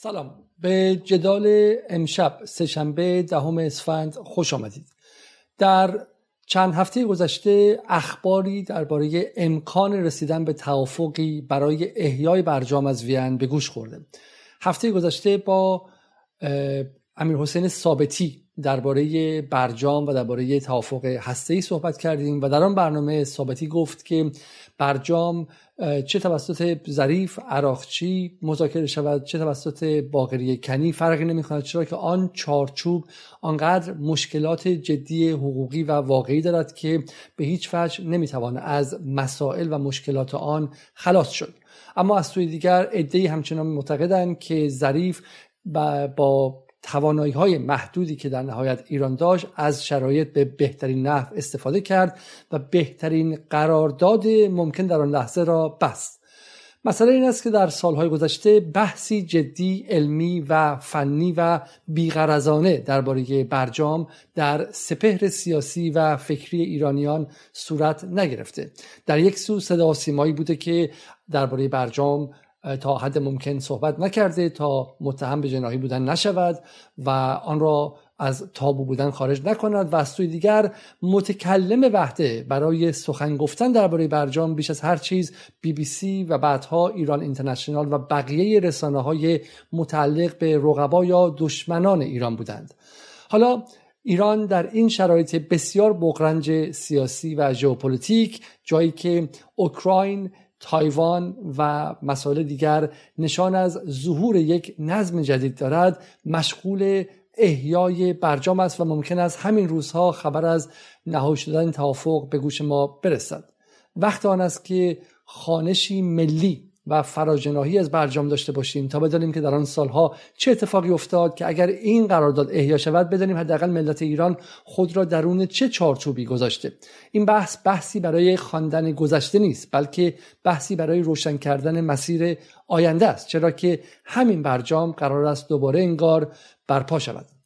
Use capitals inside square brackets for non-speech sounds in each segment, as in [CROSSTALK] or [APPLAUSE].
سلام. به جدال امشب سهشنبه دهم اسفند خوش آمدید. در چند هفته گذشته اخباری درباره امکان رسیدن به توافقی برای احیای برجام از وین به گوش خورده. هفته گذشته با امیر حسین ثابتی درباره برجام و درباره توافق هسته‌ای صحبت کردیم و در آن برنامه ثابتی گفت که برجام چه توسط ظریف عراقچی مذاکره شود چه توسط باقری کنی فرقی نمی‌کند چرا که آن چارچوب آنقدر مشکلات جدی حقوقی و واقعی دارد که به هیچ وجه نمی‌تواند از مسائل و مشکلات آن خلاص شد. اما از سوی دیگر عدهای همچنان معتقدند که ظریف با توانایی های محدودی که در نهایت ایران داشت از شرایط به بهترین نحو استفاده کرد و بهترین قرارداد ممکن در آن لحظه را بست. مسئله این است که در سالهای گذشته بحثی جدی علمی و فنی و بیغرزانه درباره برجام در سپهر سیاسی و فکری ایرانیان صورت نگرفته. در یک سو صدا سیمایی بوده که درباره برجام تا حد ممکن صحبت نکرده تا متهم به جناحی بودن نشود و آن را از تابو بودن خارج نکند و از سوی دیگر متکلم وحده برای سخن گفتن درباره برجام بیش از هر چیز بی بی سی و بعدها ایران اینترنشنال و بقیه رسانه های متعلق به رقبا یا دشمنان ایران بودند. حالا ایران در این شرایط بسیار بغرنج سیاسی و ژئوپلیتیک جایی که اوکراین تایوان و مسائل دیگر نشان از ظهور یک نظم جدید دارد. مشغول احیای برجام است و ممکن است همین روزها خبر از نهایی شدن توافق به گوش ما برسد. وقت آن است که خانشی ملی و فراجناهی از برجام داشته باشیم تا بدانیم که در آن سالها چه اتفاقی افتاد که اگر این قرارداد احیا شود بدانیم حداقل ملت ایران خود را درون چه چارچوبی گذاشته. این بحث بحثی برای خواندن گذشته نیست بلکه بحثی برای روشن کردن مسیر آینده است چرا که همین برجام قرار است دوباره انگار برپا شود.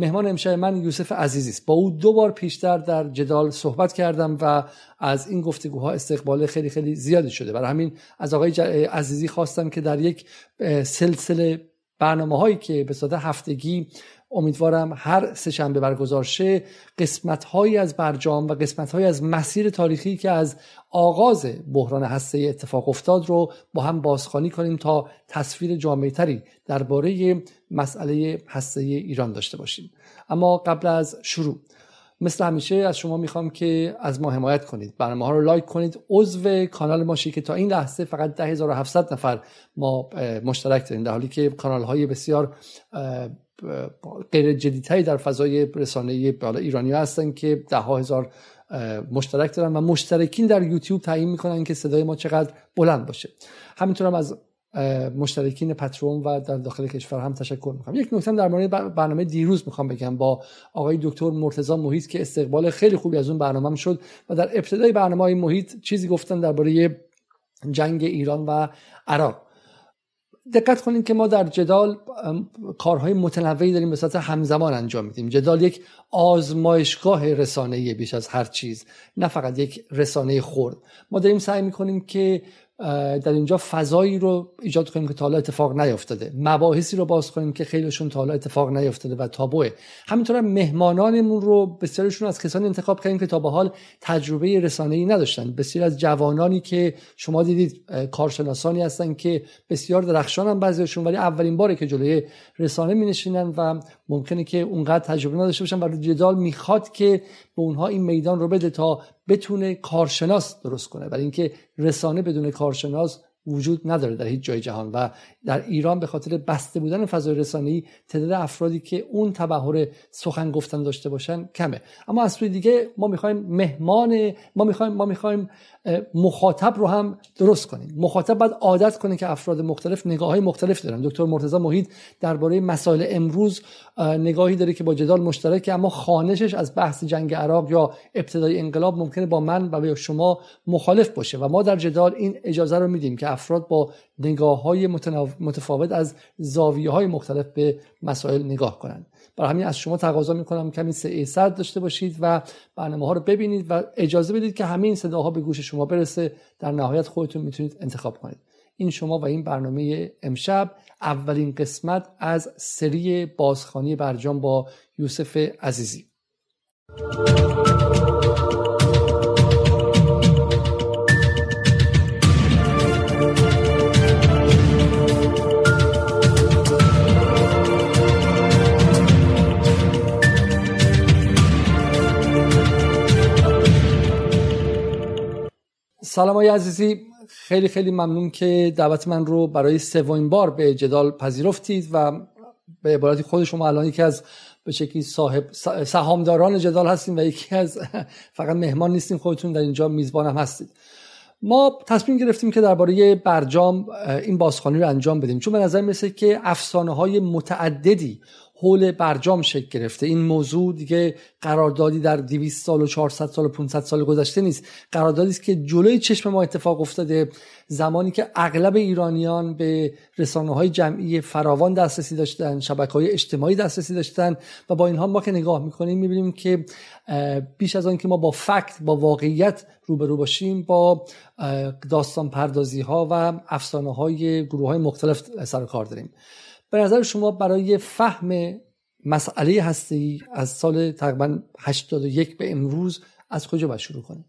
مهمان امشب من یوسف عزیزی است. با او دو بار پیشتر در جدال صحبت کردم و از این گفتگوها استقبال خیلی خیلی زیادی شده. برای همین از آقای عزیزی خواستم که در یک سلسله برنامه هایی که به صورت هفتگی امیدوارم هر سهشنبه برگزار شه قسمت هایی از برجام و قسمت هایی از مسیر تاریخی که از آغاز بحران هسته اتفاق افتاد رو با هم بازخوانی کنیم تا تصویر جامعه تری درباره مسئله هسته ایران داشته باشیم. اما قبل از شروع مثل همیشه از شما می‌خوام که از ما حمایت کنید. برنامه ها رو لایک کنید. عضو کانال ما که تا این لحظه فقط 10700 نفر ما مشترک داریم. در حالی که کانال های بسیار غیر جدیدتری در فضای رسانه بالا ایرانی هستن که ده ها هزار مشترک دارن و مشترکین در یوتیوب تعیین می‌کنن که صدای ما چقدر بلند باشه. همینطور هم از مشترکین پترون و در داخل کشور هم تشکر می‌کنم. یک نکته در مورد برنامه دیروز می‌خوام بگم. با آقای دکتر مرتضی محیط که استقبال خیلی خوبی از اون برنامه شد و در ابتدای برنامه های محیط چیزی گفتن درباره جنگ ایران و عراق. دقت کنید که ما در جدال کارهای متنوعی داریم به صورت همزمان انجام میدیم. جدال یک آزمایشگاه رسانه‌ای بیش از هر چیز نه فقط یک رسانه خرد. ما داریم سعی می‌کنیم که در اینجا فضایی رو ایجاد کنیم که تا اتفاق نیفتاده مباحثی رو باز کنیم که خیلیشون تا اتفاق نیفتاده و تابوه. همینطور مهمانانمون رو بسیارشون از کسانی انتخاب کردیم که تا به حال تجربه رسانه ای نداشتن. بسیار از جوانانی که شما دیدید کارشناسانی هستن که بسیار درخشان هم بعضیشون ولی اولین باره که جلوی رسانه می نشینن و ممکنه که اونقدر تجربه نداشته باشن و جدال می‌خواد که به اونها این میدان رو بده تا بتونه کارشناس درست کنه. برای اینکه رسانه بدون کارشناس وجود نداره در هیچ جای جهان و در ایران به خاطر بسته بودن فضای رسانه‌ای تعداد افرادی که اون تبهر سخن گفتن داشته باشن کمه. اما از سوی دیگه ما می‌خوایم مهمان ما می‌خوایم ما می‌خوایم مخاطب رو هم درست کنیم. مخاطب باید عادت کنه که افراد مختلف نگاه های مختلف دارن. دکتر مرتضی محید درباره مسائل امروز نگاهی داره که با جدال مشترکه اما خانشش از بحث جنگ عراق یا ابتدای انقلاب ممکنه با من و با شما مخالف باشه و ما در جدال این اجازه رو میدیم که افراد با نگاه های متفاوت از زاویه های مختلف به مسائل نگاه کنند. برای همین از شما تقاضا می‌کنم کمی صد داشته باشید و برنامه ها رو ببینید و اجازه بدید که همین صداها به گوش شما برسه. در نهایت خودتون می‌تونید انتخاب کنید. این شما و این برنامه امشب اولین قسمت از سری بازخانی برجام با یوسف عزیزی. سلام های عزیزی. خیلی خیلی ممنون که دعوت من رو برای سومین بار به جدال پذیرفتید و به عبارتی خود شما الان یکی از به شکلی صاحب سهامداران جدال هستیم و یکی از [LAUGHS] فقط مهمان نیستیم خودتون در اینجا میزبان هم هستید. ما تصمیم گرفتیم که درباره برجام این بازخوانی رو انجام بدیم. چون به نظر می‌رسه که افسانه های متعددی حول برجام شکل گرفته. این موضوع دیگه قراردادی در 200 سال و 400 سال و 500 سال گذشته نیست. قراردادی است که جلوی چشم ما اتفاق افتاده. زمانی که اغلب ایرانیان به رسانه های جمعی فراوان دسترسی داشتن شبکه های اجتماعی دسترسی داشتن و با اینها ما که نگاه می‌کنیم می‌بینیم که بیش از آن که ما با فکت با واقعیت روبرو باشیم با داستان پردازی ها و افسانه های گروه های مختلف سر کار داریم. به نظر شما برای فهم مسئله هستی از سال تقریبا 81 به امروز از کجا باید شروع کنیم؟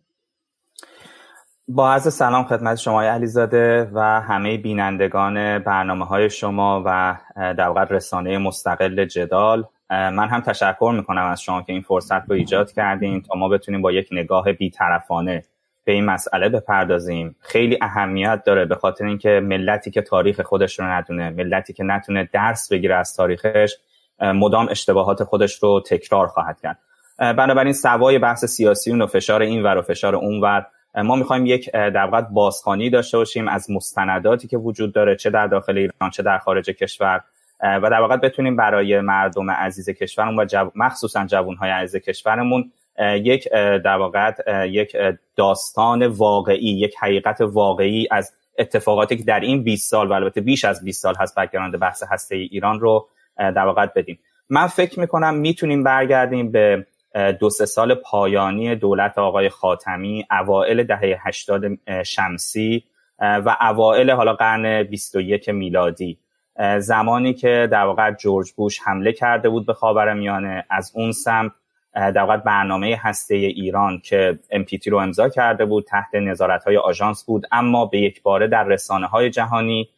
با عرض سلام خدمت شما علیزاده و همه بینندگان برنامه های شما و در رسانه مستقل جدال. من هم تشکر می‌کنم از شما که این فرصت رو ایجاد کردین تا ما بتونیم با یک نگاه بیطرفانه به این مسئله بپردازیم. خیلی اهمیت داره به خاطر اینکه ملتی که تاریخ خودش رو ندونه ملتی که نتونه درس بگیره از تاریخش مدام اشتباهات خودش رو تکرار خواهد کرد. بنابراین سوای بحث سیاسی و فشار این ور و فشار اون ور ما می‌خوایم یک در واقع داشته باشیم از مستنداتی که وجود داره چه در داخل ایران چه در خارج کشور و در واقع بتونیم برای مردم عزیز کشورمون و جو... مخصوصا جوانهای عزیز کشورمون یک در واقع یک داستان واقعی یک حقیقت واقعی از اتفاقاتی که در این 20 سال و البته بیش از 20 سال هست background بحث هسته‌ای ایران رو در واقع بدیم. من فکر می‌کنم می‌تونیم برگردیم به دو سه سال پایانی دولت آقای خاتمی اوائل دهه 80 شمسی و اوائل حالا قرن 21 میلادی. زمانی که در واقع جورج بوش حمله کرده بود به خاورمیانه از اون سمت در واقع برنامه هسته ایران که MPT رو امضا کرده بود تحت نظارت های آژانس بود اما به یک باره در رسانه های جهانی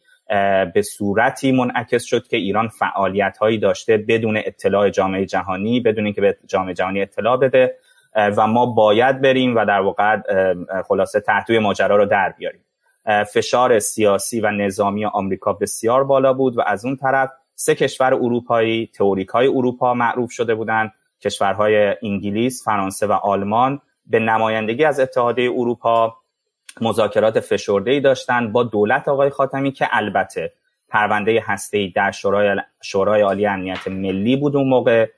به صورتی منعکس شد که ایران فعالیت هایی داشته بدون اطلاع جامعه جهانی بدون اینکه به جامعه جهانی اطلاع بده و ما باید بریم و در واقع خلاصه تحتوی ماجرا رو در بیاریم. فشار سیاسی و نظامی آمریکا بسیار بالا بود و از اون طرف سه کشور اروپایی تئوریک های اروپا معروف شده بودند کشورهای انگلیس، فرانسه و آلمان به نمایندگی از اتحادیه اروپا مذاکرات فشرده داشتند با دولت آقای خاتمی که البته پرونده هسته‌ای در شورای شورای عالی امنیت ملی بود اون موقع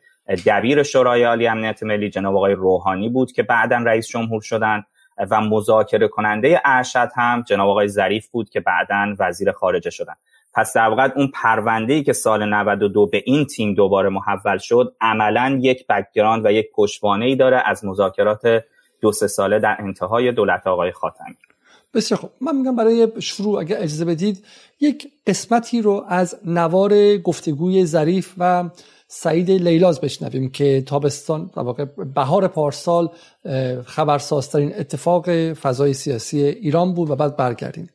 دبیر شورای عالی امنیت ملی جناب آقای روحانی بود که بعدا رئیس جمهور شدند و مذاکره کننده ارشد هم جناب آقای ظریف بود که بعدا وزیر خارجه شدند. پس در واقع اون پرونده ای که سال 92 به این تیم دوباره محول شد عملا یک background و یک پشتوانه ای داره از مذاکرات دو سه ساله در انتهای دولت آقای خاتمی. بسیار خب من میگم برای شروع اگر اجازه بدید یک قسمتی رو از نوار گفتگوی ظریف و سعید لیلاز بشنویم که تابستان در واقع بهار پارسال خبرسازترین اتفاق فضای سیاسی ایران بود و بعد برگردیم.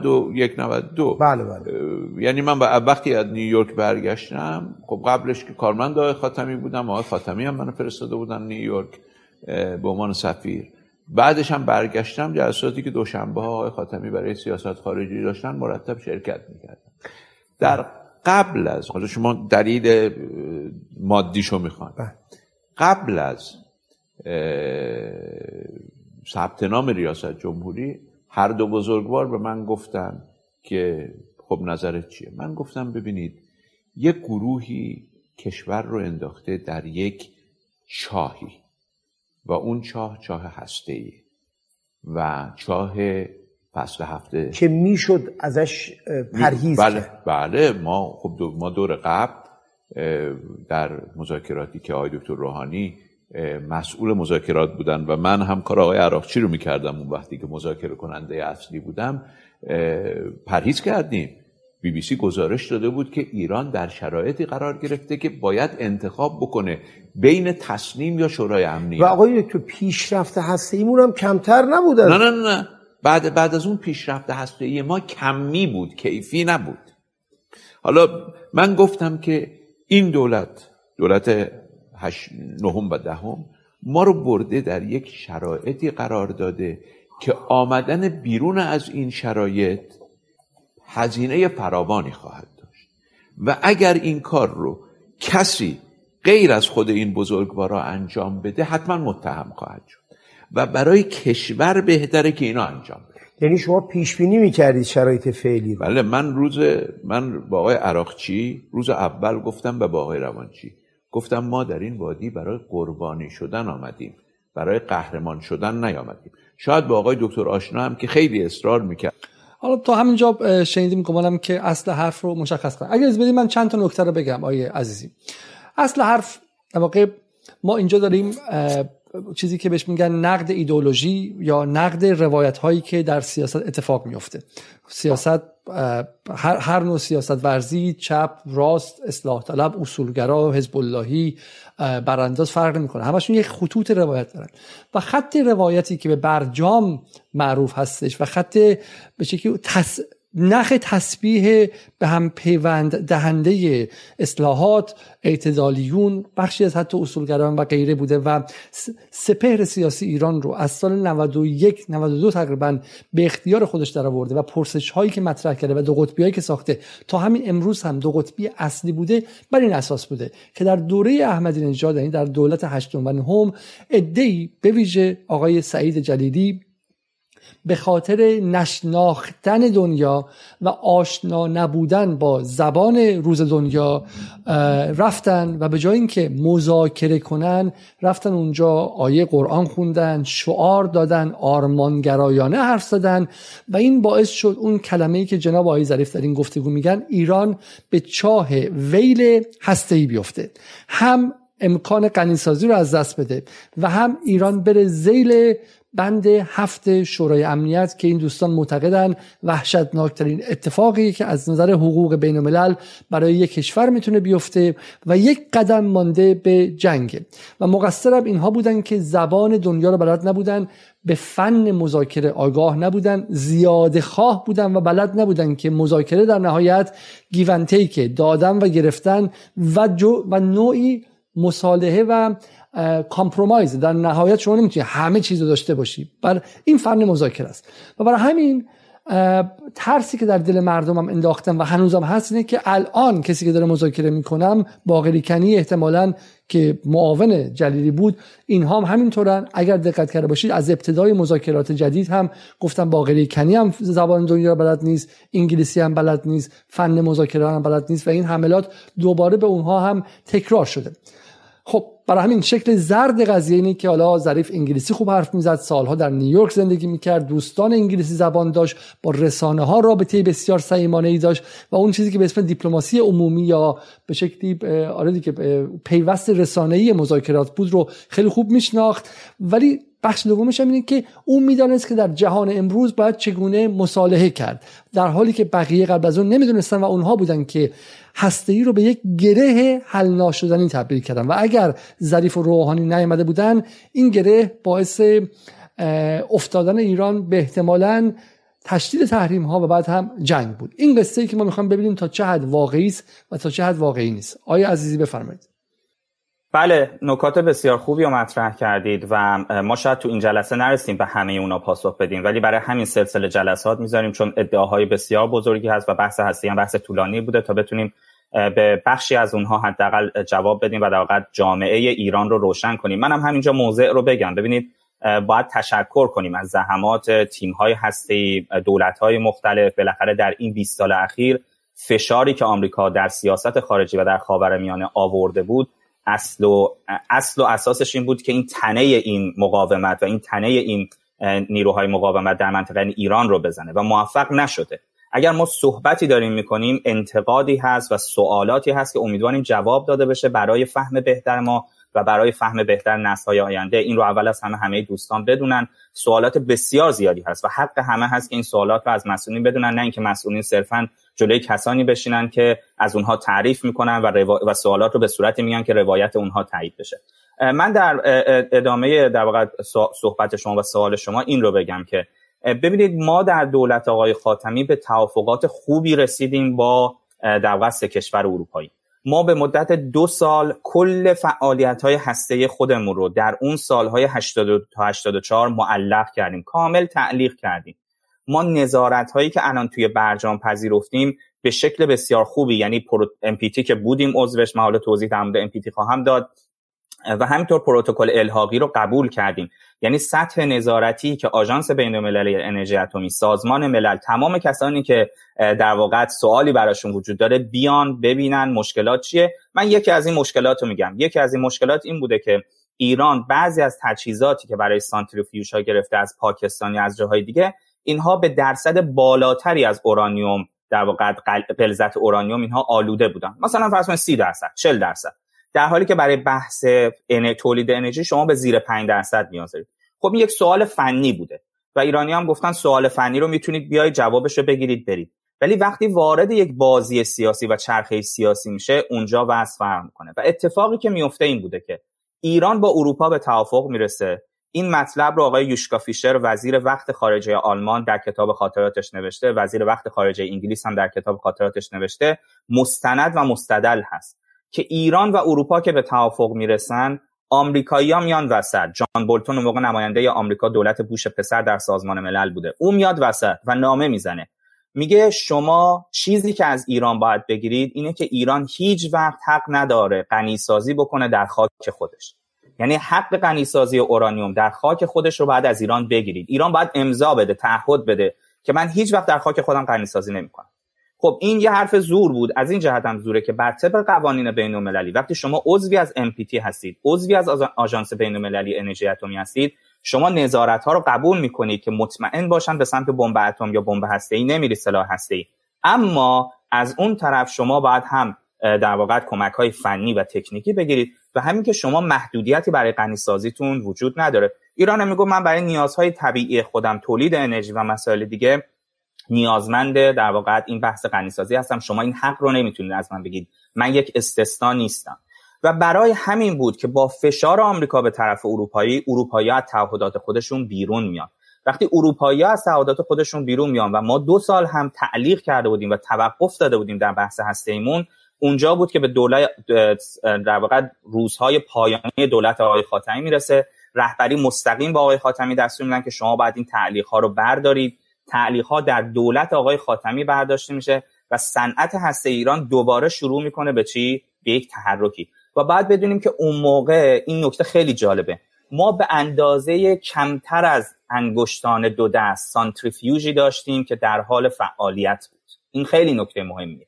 دو یک دو. بله بله. یعنی من وقتی از نیویورک برگشتم خب قبلش که کارمند آقای خاتمی بودم آقای خاتمی هم منو فرستاده بودن نیویورک به عنوان سفیر. بعدش هم برگشتم جلساتی که دوشنبه ها آقای خاتمی برای سیاست خارجی داشتن مرتب شرکت می‌کردم در قبل از حالا شما دلیل مادیشو می‌خوان. بله. قبل از ثبت نام ریاست جمهوری هر دو بزرگوار به من گفتن که خب نظرت چیه؟ من گفتم ببینید یک گروهی کشور رو انداخته در یک چاهی و اون چاه چاه هسته ای و چاه فصل هفته. که می‌شد ازش پرهیز بله بله ما خب دو ما دور قبل در مذاکراتی که آقای دکتر روحانی مسئول مذاکرات بودن و من هم کار آقای عراقچی رو می‌کردم اون وقتی که مذاکره کننده اصلی بودم؟ پرهیز کردیم. بی بی سی گزارش داده بود که ایران در شرایطی قرار گرفته که باید انتخاب بکنه بین تصنیم یا شورای امنیت و آقای دکتر پیشرفت هسته ایمون هم کمتر نبودن نه نه نه بعد بعد از اون پیشرفت هسته ای ما کمی بود کیفی نبود. حالا من گفتم که این دولت دولت هش... نهم و دهم ما رو برده در یک شرایطی قرار داده که آمدن بیرون از این شرایط هزینه فراوانی خواهد داشت. و اگر این کار رو کسی غیر از خود این بزرگوارا انجام بده حتما متهم خواهد شد. و برای کشور بهتره که اینا انجام بده. یعنی شما پیش بینی می‌کردید شرایط فعلی رو؟ بله من روز من با آقای عراقچی روز اول گفتم به با آقای روانچی. گفتم ما در این وادی برای قربانی شدن آمدیم. برای قهرمان شدن نیامدیم. شاید با آقای دکتر آشنا هم که خیلی اصرار می‌کرد. حالا تا همینجا شنیدیم گمانم که اصل حرف رو مشخص کنم. اگر از بدید من چند تا نکته رو بگم آیه عزیزی. اصل حرف در ما اینجا داریم چیزی که بهش میگن نقد ایدولوژی یا نقد روایت هایی که در سیاست اتفاق میفته سیاست هر, هر نوع سیاست ورزی چپ راست اصلاح طلب اصولگرا حزب اللهی برانداز فرق نمی‌کنه. همشون یک خطوط روایت دارن. و خط روایتی که به برجام معروف هستش و خط به شکلی تس نخ تسبیح به هم پیوند دهنده اصلاحات اعتدالیون بخشی از حتی اصولگران و غیره بوده و سپهر سیاسی ایران رو از سال 91 92 تقریبا به اختیار خودش درآورده و پرسش هایی که مطرح کرده و دو قطبی هایی که ساخته تا همین امروز هم دو قطبی اصلی بوده بر این اساس بوده که در دوره احمدی نژاد یعنی در دولت هشتم و نهم ای به ویژه آقای سعید جلیلی به خاطر نشناختن دنیا و آشنا نبودن با زبان روز دنیا رفتن و به جای اینکه مذاکره کنن رفتن اونجا آیه قرآن خوندن شعار دادن آرمانگرایانه حرف زدن و این باعث شد اون کلمه‌ای که جناب آقای ظریف در این گفتگو میگن ایران به چاه ویل هسته‌ای بیفته. هم امکان قنیسازی رو از دست بده و هم ایران بره زیل بند هفت شورای امنیت که این دوستان معتقدن وحشتناکترین اتفاقی که از نظر حقوق بین الملل برای یک کشور می‌تونه بیفته و یک قدم مانده به جنگ. و مقصرم اینها بودن که زبان دنیا رو بلد نبودن به فن مذاکره آگاه نبودن زیاده خواه بودن و بلد نبودن که مذاکره در نهایت give and take ی که دادن و گرفتن و, جو و نوعی مصالحه و compromise در نهایت شما نمی‌تونی همه چیز رو داشته باشی. بر این فن مذاکره است. و برای همین ترسی که در دل مردمم انداختم و هنوزم هست اینه که الان کسی که داره مذاکره می‌کنم باقری کنی احتمالا که معاون جلیلی بود اینها هم همینطورن. اگر دقت کرده باشید از ابتدای مذاکرات جدید هم گفتم باقری کنی هم زبان دنیا بلد نیست انگلیسی هم بلد نیست فن مذاکره هم بلد نیست و این حملات دوباره به اونها هم تکرار شده. خب برای همین شکل زرد قضیه اینه که حالا ظریف انگلیسی خوب حرف می‌زد سالها در نیویورک زندگی می‌کرد دوستان انگلیسی زبان داشت با رسانه ها رابطه بسیار صمیمانه ای داشت و اون چیزی که به اسم دیپلماسی عمومی یا به شکلی آره دیگه پیوست رسانه ای مذاکرات بود رو خیلی خوب میشناخت. ولی بخش دومش هم اینه که اون می‌دانست که در جهان امروز باید چگونه مصالحه کرد. در حالی که بقیه قبل از اون نمی‌دونستن و اونها بودن که هسته رو به یک گره حل ناشدنی تبدیل کردن. و اگر ظریف و روحانی نیامده بودن این گره باعث افتادن ایران به احتمالا تشدید تحریم ها و بعد هم جنگ بود. این قصه ای که ما می‌خوایم ببینیم تا چه حد واقعی است و تا چه حد واقعی نیست. آیا عزیزی بفرمایید. بله نکات بسیار خوبی رو مطرح کردید و ما شاید تو این جلسه نرسیم به همه اونا پاسخ بدیم ولی برای همین سلسله جلسات می‌ذاریم چون ادعاهای بسیار بزرگی هست و بحث هستی هم بحث طولانی بوده تا بتونیم به بخشی از اونها حداقل جواب بدیم و در واقع جامعه ایران رو روشن کنیم. منم هم همینجا موضع رو بگم. ببینید باید تشکر کنیم از زحمات تیم های هستی دولت های مختلف. بالاخره در این 20 سال اخیر فشاری که آمریکا در سیاست خارجی و در خاورمیانه آورده بود اصل و اصل و اساسش این بود که این تنه این مقاومت و این تنه این نیروهای مقاومت در منطقه ایران رو بزنه و موفق نشده. اگر ما صحبتی داریم می‌کنیم انتقادی هست و سوالاتی هست که امیدواریم جواب داده بشه برای فهم بهتر ما و برای فهم بهتر نسل‌های آینده. این رو اول از همه همه دوستان بدونن. سوالات بسیار زیادی هست و حق همه هست که این سوالات رو از مسئولین بدونن نه اینکه مسئولین صرفا جلوی کسانی بشینن که از اونها تعریف می‌کنن و, و سوالات رو به صورتی میگن که روایت اونها تایید بشه. من در ادامه در واقع صحبت شما و سوال شما این رو بگم که ببینید ما در دولت آقای خاتمی به توافقات خوبی رسیدیم با در سه کشور اروپایی. ما به مدت دو سال کل فعالیت های هسته خودمون رو در اون سالهای 80 تا 84 معلق کردیم کامل تعلیق کردیم. ما نظارت هایی که الان توی برجام پذیرفتیم به شکل بسیار خوبی یعنی امپیتی که بودیم عضوش محال توضیح در مورد امپیتی خواهم داد. و همینطور پروتکل الحاقی رو قبول کردیم. یعنی سطح نظارتی که آژانس بین‌المللی انرژی اتمی سازمان ملل تمام کسانی که در واقع سوالی براشون وجود داره بیان ببینن مشکلات چیه. من یکی از این مشکلات رو میگم. یکی از این مشکلات این بوده که ایران بعضی از تجهیزاتی که برای سانتریفیوژ ها گرفته از پاکستان یا از جاهای دیگه اینها به درصد بالاتری از اورانیوم در واقع غلظت اورانیوم اینها آلوده بودن. مثلا فرض کنید 30 درصد 40 درصد. در حالی که برای بحث تولید انرژی شما به زیر 5 درصد نیاز دارید. خب این یک سوال فنی بوده و ایرانی هم گفتن سوال فنی رو می‌تونید بیاید جوابش رو بگیرید برید. ولی وقتی وارد یک بازی سیاسی و چرخه سیاسی میشه اونجا وضع فرق می‌کنه. و اتفاقی که میفته این بوده که ایران با اروپا به توافق می‌رسه. این مطلب رو آقای یوشکا فیشر وزیر وقت خارجه آلمان در کتاب خاطراتش نوشته. وزیر وقت خارجه انگلیس هم در کتاب خاطراتش نوشته. مستند و مستدل هست. که ایران و اروپا که به توافق می‌رسن آمریکایی‌ها میان وسط. جان بولتون موقع نماینده آمریکا دولت بوش پسر در سازمان ملل بوده. او میاد وسط و نامه می‌زنه. میگه شما چیزی که از ایران باید بگیرید اینه که ایران هیچ وقت حق نداره غنیسازی بکنه در خاک خودش. یعنی حق غنیسازی اورانیوم در خاک خودش رو باید از ایران بگیرید. ایران باید امضا بده تعهد بده که من هیچ وقت در خاک خودم غنیسازی نمی‌کنم. خب این یه حرف زور بود. از این جهت هم زوره که بر طبق قوانین بین المللی وقتی شما عضوی از MPT هستید عضوی از آژانس بین المللی انرژی اتمی هستید شما نظارت ها رو قبول می‌کنید که مطمئن باشن به سمت بمب اتم یا بمب هسته ای نمیری سلاح هسته ای اما از اون طرف شما باید هم در واقع کمک های فنی و تکنیکی بگیرید و همین که شما محدودیتی برای غنی سازیتون وجود نداره. ایران میگه من برای نیازهای طبیعی خودم تولید انرژی و مسائل دیگه نیازمند در واقع این بحث غنیسازی هستم. شما این حق رو نمی‌تونید از من بگید. من یک استثنا نیستم. و برای همین بود که با فشار آمریکا به طرف اروپایی اروپایی از تعهدات خودشون بیرون میان. وقتی اروپایی از تعهدات خودشون بیرون میان و ما دو سال هم تعلیق کرده بودیم و توقف داده بودیم در بحث هسته ایمون اونجا بود که به دولت در واقع روزهای پایانی دولت آقای خاتمی می‌رسه. رهبری مستقیم با آقای خاتمی دستور میدن که شما باید این تعلیق ها رو بردارید. تعلیق ها در دولت آقای خاتمی برداشته میشه و صنعت هسته ایران دوباره شروع می‌کنه به چی؟ به یک تحرکی. و بعد بدونیم که اون موقع این نکته خیلی جالبه. ما به اندازه کمتر از انگشتان دو دست سانتریفیوژی داشتیم که در حال فعالیت بود. این خیلی نکته مهمیه.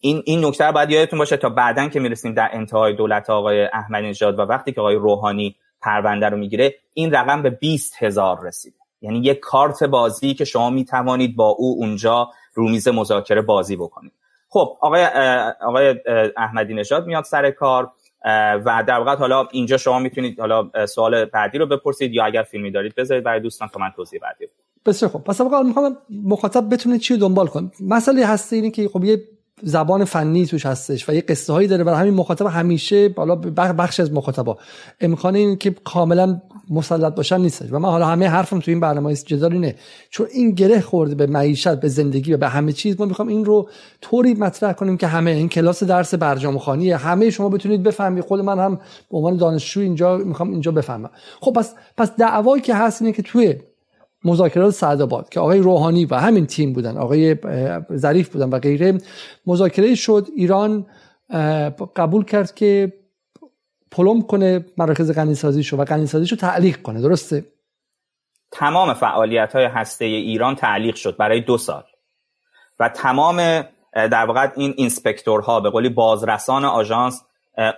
این این نکته رو باید یادتون باشه تا بعدا که می‌رسیم در انتهای دولت آقای احمدی نژاد و وقتی که آقای روحانی پرونده رو می‌گیره این رقم به 20 هزار رسیده. یعنی یک کارت بازی که شما می توانید با او اونجا رومیز مذاکره بازی بکنید. خب آقای آقای احمدی نژاد میاد سر کار و در واقع حالا اینجا شما می‌تونید حالا سوال بعدی رو بپرسید یا اگر فیلمی دارید بذارید برای دوستان تا من توضیح بعدی بسیار خب پس می‌خوام مخاطب بتونه چی دنبال کنه. مسئله هست اینه که خب یه زبان فنی توش هستش و یه قصه هایی داره برای همین مخاطب همیشه بالا بخش از مخاطبا. امکان این که کاملا مسلط باشن نیستش. و من حالا همه حرفم تو این برنامه جدال اینه. چون این گره خورده به معیشت به زندگی و به همه چیز ما می‌خوام این رو طوری مطرح کنیم که همه این کلاس درس برجام خانی همه شما بتونید بفهمید. خود من هم به عنوان دانشجو اینجا می‌خوام اینجا بفهمم. خب پس پس دعوایی که هست اینه که توی مذاکرات سعدآباد که آقای روحانی و همین تیم بودن آقای ظریف بودن و غیره مذاکره شد. ایران قبول کرد که پلم کنه مراکز غنیسازیشو و غنیسازیشو تعلیق کنه. درسته؟ تمام فعالیت های هسته ایران تعلیق شد برای دو سال. و تمام در واقع این اینسپکتورها به قولی بازرسان آژانس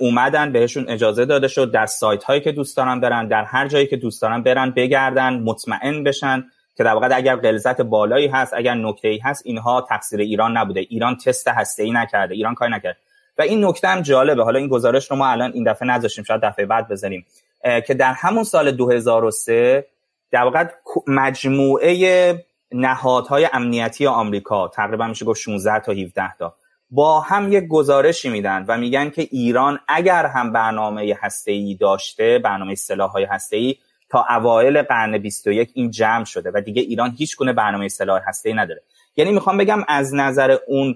اومدن بهشون اجازه داده شد در سایت هایی که دوست دارن برن در هر جایی که دوست دارن برن بگردن مطمئن بشن که در واقع اگر غلظت بالایی هست اگر نکته ای هست اینها تقصیر ایران نبوده. ایران تست هسته ای نکرده. ایران کاری نکرده. و این نکته هم جالبه. حالا این گزارش رو ما الان این دفعه نذاشتیم شاید دفعه بعد بزنیم که در همون سال 2003 در واقع مجموعه نهادهای امنیتی آمریکا تقریبا میشه گفت 16 تا 17 تا با هم یک گزارشی میدن و میگن که ایران اگر هم برنامه هسته‌ای داشته برنامه سلاح‌های هسته‌ای تا اوایل قرن 21 این جمع شده و دیگه ایران هیچ گونه برنامه سلاح هسته‌ای نداره. یعنی می‌خوام بگم از نظر اون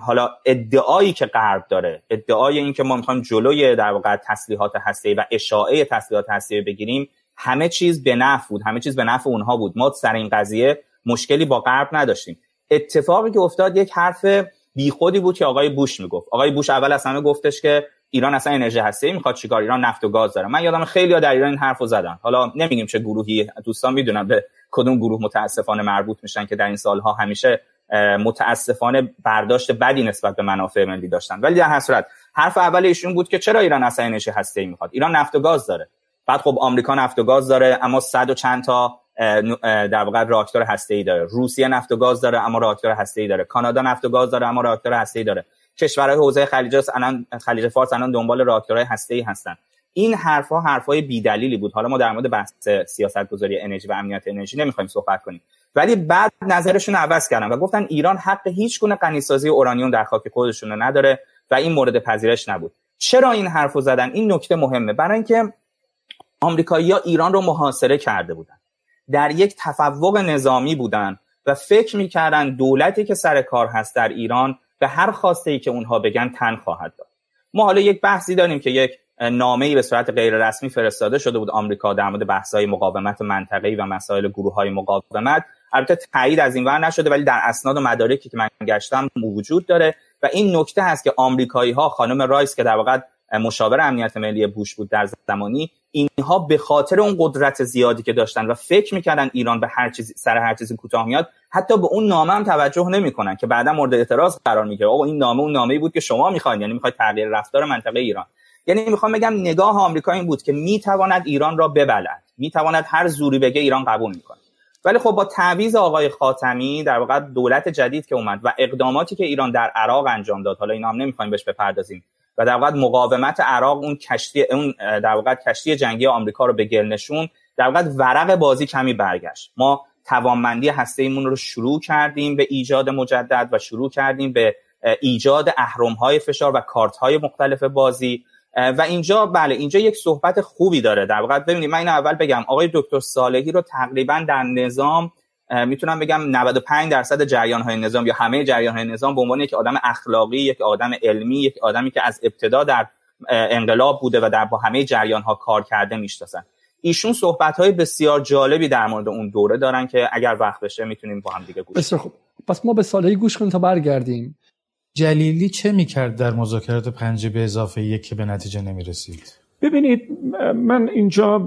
حالا ادعایی که غرب داره ادعای این که ما می‌خوایم جلوی در واقع تسلیحات هسته‌ای و اشاعه تسلیحات هسته‌ای بگیریم همه چیز به نفع بود همه چیز به نفع اونها بود. ما سر این قضیه مشکلی با غرب نداشتیم. اتفاقی که افتاد یک حرف بیخودی بود که آقای بوش می‌گفت. آقای بوش اول از همه گفتش که ایران اصلا انرژی هسته‌ای می‌خواد چیکار؟ ایران نفت و گاز داره. من یادم خیلی ها در ایران این حرفو زدن. حالا نمیگیم چه گروهی دوستان می‌دونن به کدوم گروه متاسفانه مربوط میشن که در این سالها همیشه متاسفانه برداشت بدی نسبت به منافع ملی داشتن. ولی در هر صورت حرف اول ایشون بود که چرا ایران اصلا انرژی هسته‌ای می‌خواد؟ ایران نفت و گاز داره. بعد خب آمریکا نفت و گاز داره اما صد و چند تا در واقع راکتور هسته‌ای داره. روسیه نفت و گاز داره اما راکتور هسته‌ای داره. کانادا نفت و گاز داره اما راکتور هسته‌ای داره. کشورهای حوزه خلیج الان خلیج فارس الان دنبال راکتورهای هسته‌ای هستن. این حرفها حرفهای بیدلیلی بود. حالا ما در مورد بحث سیاست گذاری انرژی و امنیت انرژی نمی‌خوایم صحبت کنیم. ولی بعد نظرشون عوض کردن و گفتن ایران حق هیچ گونه اورانیوم در خاک خودشون رو نداره و این مورد پذیرش نبود. چرا این حرفو زدن؟ این نکته مهمه. برای اینکه آمریکایی‌ها ایران رو محاصره کرده بودن. در یک تفوق نظامی بودن و فکر می‌کردن دولتی که سر کار هست در ایران به هر خواسته ای که اونها بگن تن خواهد داد. ما حالا یک بحثی داریم که یک نامه ای به صورت غیر رسمی فرستاده شده بود آمریکا در مورد بحث‌های مقاومت منطقه‌ای و مسائل گروه های مقاومت. البته تایید از این ور نشده ولی در اسناد و مدارکی که من گشتم وجود داره و این نکته هست که آمریکایی ها خانم رایس که در واقع مشاور امنیت ملی بوش بود در زمانی اینها به خاطر اون قدرت زیادی که داشتن و فکر می‌کردن ایران به هر چیزی سر هر چیزی کوتاه میاد حتی به اون نامه هم توجه نمی‌کنن که بعدا مورد اعتراض قرار می‌گیره. آقا این نامه اون نامه‌ای بود که شما می‌خواین یعنی می‌خواید تغییر رفتار منطقه ایران. یعنی می‌خوام بگم نگاه آمریکا این بود که می‌تواند ایران را ببلد. می‌تواند هر زوری بگه ایران قبول می‌کنه. ولی خب با تعویض آقای خاتمی در واقع دولت جدید که اومد و اقداماتی که ایران در عراق انجام داد حالا اینا هم نمی‌خوایم بهش بپردازیم. و در واقع مقاومت عراق اون کشتی اون در واقع کشتی جنگی آمریکا رو به گل نشون در واقع ورق بازی کمی برگشت. ما توانمندی هسته ایمون رو شروع کردیم به ایجاد مجدد و شروع کردیم به ایجاد اهرم های فشار و کارت های مختلف بازی. و اینجا بله اینجا یک صحبت خوبی داره. در واقع ببینید من این اول بگم. آقای دکتر صالحی رو تقریبا در نظام می‌تونم بگم 95 درصد جریان های نظام یا همه جریان های نظام به عنوان یک آدم اخلاقی یک آدم علمی یک آدمی که از ابتدا در انقلاب بوده و در با همه جریان ها کار کرده می‌شناسن. ایشون صحبت های بسیار جالبی در مورد اون دوره دارن که اگر وقت بشه می‌تونیم با هم دیگه گوش بسیار خوب. پس ما به صالحی گوش کنیم تا برگردیم. جلیلی چه می‌کرد در مذاکرات پنج به اضافه یک که به نتیجه نمی‌رسید؟ ببینید من اینجا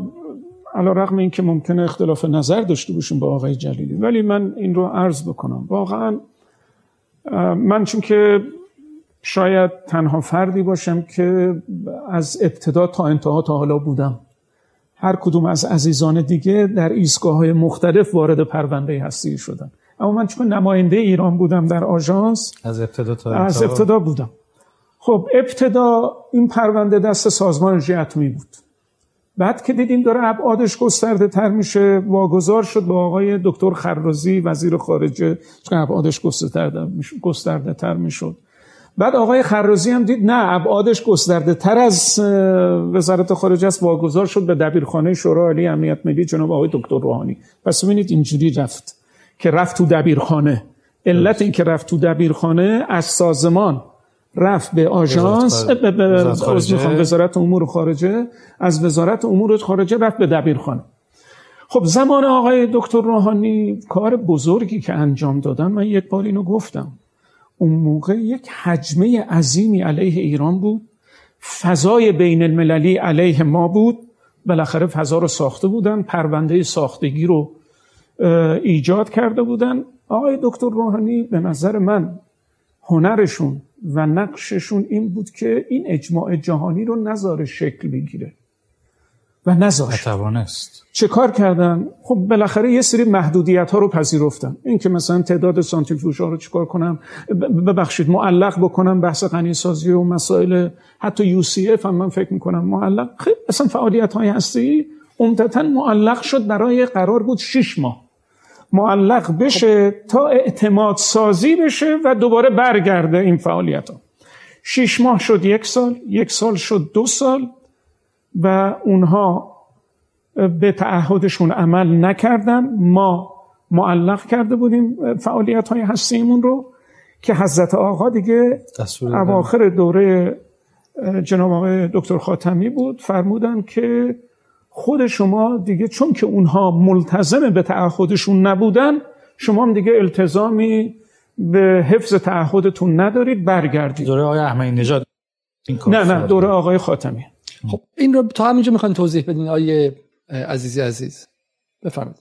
علا رقم این که ممکنه اختلاف نظر داشته باشیم با آقای جلیلی. ولی من این رو عرض بکنم. واقعا من چون که شاید تنها فردی باشم که از ابتدا تا انتها تا حالا بودم. هر کدوم از عزیزان دیگه در ایستگاه های مختلف وارد پرونده هستی شدن. اما من چون نماینده ایران بودم در آژانس از ابتدا تا از ابتدا بودم. خب ابتدا این پرونده دست سازمان انرژی بود بعد که دیدیم داره ابعادش گسترده تر میشه واگذار شد با آقای دکتر خرازی وزیر خارجه چون ابعادش گسترده تر می‌شد. بعد آقای خرازی هم دید نه ابعادش گسترده تر از وزارت خارجه است واگذار شد به دبیرخانه شورای عالی امنیت ملی جناب آقای دکتر روحانی. پس ببینید اینجوری رفت که رفت تو دبیرخانه. علت این که رفت تو دبیرخانه از سازمان رفت به آژانس. به وزارت امور خارجه. از وزارت امور خارجه رفت به دبیرخانه. خب زمان آقای دکتر روحانی کار بزرگی که انجام دادن من یک بار اینو گفتم. اون موقع یک حجمه عظیمی علیه ایران بود. فضای بین المللی علیه ما بود. بالاخره فضا رو ساخته بودن پرونده ساختگی رو ایجاد کرده بودن. آقای دکتر روحانی به نظر من هنرشون و نقششون این بود که این اجماع جهانی رو نظاره شکل بگیره. و نذاشت توانست چه کار کردن؟ خب بالاخره یه سری محدودیت ها رو پذیرفتن. این که مثلا تعداد سانتریفیوژ ها رو چیکار کنم؟ ببخشید معلق بکنم بحث غنی سازی و مسائل حتی یو سی اف هم من فکر می‌کنم معلق. خیلی اصلا فعالیت های هستی؟ عمدتا معلق شد برای قرار بود شش ماه. معلق بشه تا اعتماد سازی بشه و دوباره برگرده این فعالیت ها. شش ماه شد یک سال یک سال شد دو سال و اونها به تعهدشون عمل نکردن. ما معلق کرده بودیم فعالیت های هستیمون رو که حضرت آقا دیگه اواخر دوره جناب آقای دکتر خاتمی بود. فرمودن که خود شما دیگه چون که اونها ملتزم به تعهدشون نبودن شما هم دیگه التزامی به حفظ تعهدتون ندارید برگردید. دوره آقای احمدی نژاد نه نه دوره آقای خاتمی. خب این رو تا همینجا می‌خوان توضیح بدین آیه عزیزی عزیز. بفرمایید.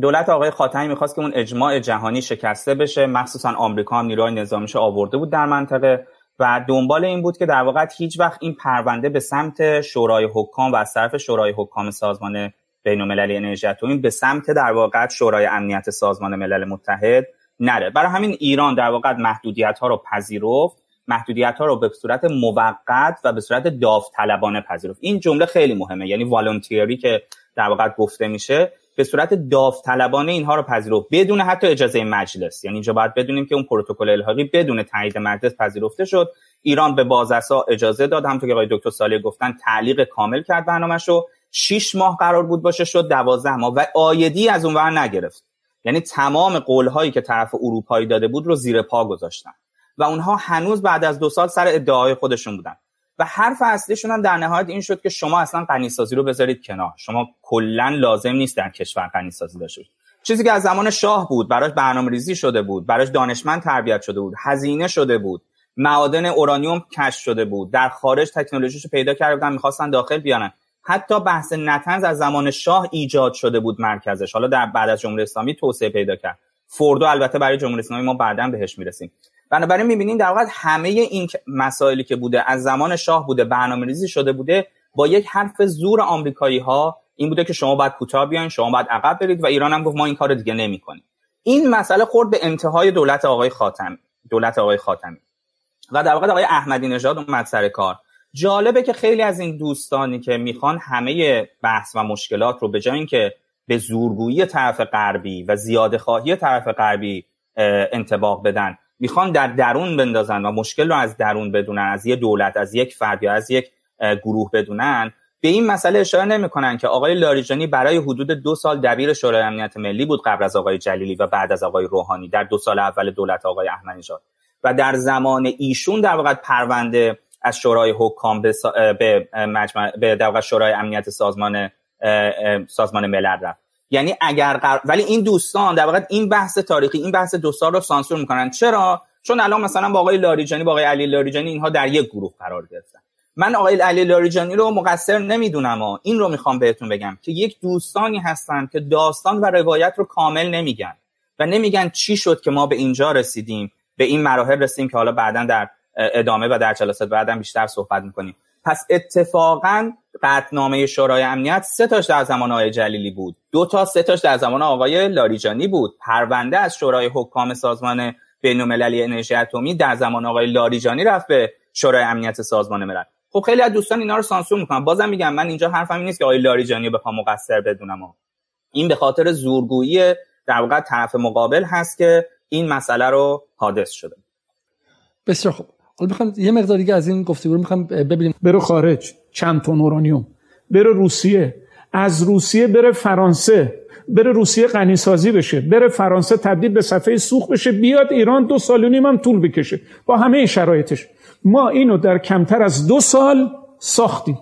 دولت آقای خاتمی می‌خواست که اون اجماع جهانی شکسته بشه. مخصوصا آمریکا هم نیروهای نظامیش آورده بود در منطقه. و دنبال این بود که در واقع هیچ وقت این پرونده به سمت شورای حکام و از طرف شورای حکام سازمان بین المللی انرژی اتمی به سمت در واقع شورای امنیت سازمان ملل متحد نره. برای همین ایران در واقع محدودیت ها رو پذیرفت. محدودیت ها رو به صورت موقت و به صورت داوطلبانه پذیرفت. این جمله خیلی مهمه یعنی والنتیری که در واقع گفته میشه. به صورت داوطلبانه اینها رو پذیرفت بدون حتی اجازه مجلس. یعنی اینجا باید بدونیم که اون پروتکل الحاقی بدون تایید مجلس پذیرفته شد. ایران به بازرسا اجازه داد همونطور که آقای دکتر سالی گفتن تعلیق کامل کرد برنامه‌ش رو 6 ماه قرار بود باشه شد 12 ماه و آیدی از اونور نگرفت. یعنی تمام قولهایی که طرف اروپایی داده بود رو زیر پا گذاشتن. و اونها هنوز بعد از دو سال سر ادعای خودشون بودن. و حرف اصلیشون هم در نهایت این شد که شما اصلا غنیسازی رو بذارید کنار. شما کلا لازم نیست در کشور غنیسازی داشته باشید. چیزی که از زمان شاه بود براش برنامه ریزی شده بود براش دانشمند تربیت شده بود هزینه شده بود معادن اورانیوم کشف شده بود در خارج تکنولوژیشو پیدا کرده بودن می‌خواستن داخل بیارن. حتی بحث نتنز از زمان شاه ایجاد شده بود مرکزش. حالا در بعد از جمهوری اسلامی توسعه پیدا کرد. فوردو البته برای جمهوری اسلامی ما بعدا بهش می‌رسیم. بنابراین می‌بینیم در واقع همه این مسائلی که بوده از زمان شاه بوده برنامه ریزی شده بوده با یک حرف زور آمریکایی ها این بوده که شما باید کوتاه بیاین شما باید عقب برید و ایران هم گفت ما این کار دیگه نمی‌کنیم. این مسئله خورد به انتهای دولت آقای خاتمی دولت آقای خاتمی. و در واقع آقای احمدی نژاد اومد سر کار. جالبه که خیلی از این دوستانی که می‌خوان همه بحث و مشکلات رو به جای اینکه به زورگویی طرف غربی و زیاده خواهی طرف غربی انتباق بدن می‌خوان در درون بندازن و مشکل رو از درون بدونن از یه دولت از یک فرد یا از یک گروه بدونن به این مسئله اشاره نمی‌کنن که آقای لاریجانی برای حدود دو سال دبیر شورای امنیت ملی بود قبل از آقای جلیلی و بعد از آقای روحانی در دو سال اول دولت آقای احمدی نژاد و در زمان ایشون در واقع پرونده از شورای حکام به, به مجمع به در شورای امنیت سازمان سازمان ملل رفت. یعنی اگر قر... ولی این دوستان در واقع این بحث تاریخی این بحث دو سال رو سانسور می‌کنن. چرا؟ چون الان مثلا با آقای لاریجانی با آقای علی لاریجانی اینها در یک گروه قرار گرفتن. من آقای علی لاریجانی رو مقصر نمی‌دونم و این رو می‌خوام بهتون بگم که یک دوستانی هستن که داستان و روایت رو کامل نمیگن و نمیگن چی شد که ما به اینجا رسیدیم به این مراحل رسیدیم که حالا بعدا در ادامه و در جلسات بعدا بیشتر صحبت می‌کنیم. پس اتفاقا قطنامه شورای امنیت سه تاش در زمان آقای جلیلی بود. دو تا سه تاش در زمان آقای لاریجانی بود. پرونده از شورای حکام سازمان بین المللی انرژی اتمی در زمان آقای لاریجانی رفت به شورای امنیت سازمان ملل. خب خیلی از دوستان اینا رو سانسور می‌کنن بازم میگم من اینجا حرفم این نیست که آقای لاریجانی بخوام مقصر بدونم. این به خاطر زورگویی در واقع طرف مقابل هست که این مسئله رو حادث شده. بسیار خوب. حالا می‌خوام یه مقدار دیگه از این گفتگو رو می‌خوام ببینیم. برو خارج. چند تن اورانیوم. بره روسیه. از روسیه بره فرانسه. بره روسیه غنی سازی بشه. بره فرانسه تبدیل به صفحه سوخت بشه. بیاد ایران دو سال و نیم هم طول بکشه. با همه شرایطش. ما اینو در کمتر از دو سال ساختیم.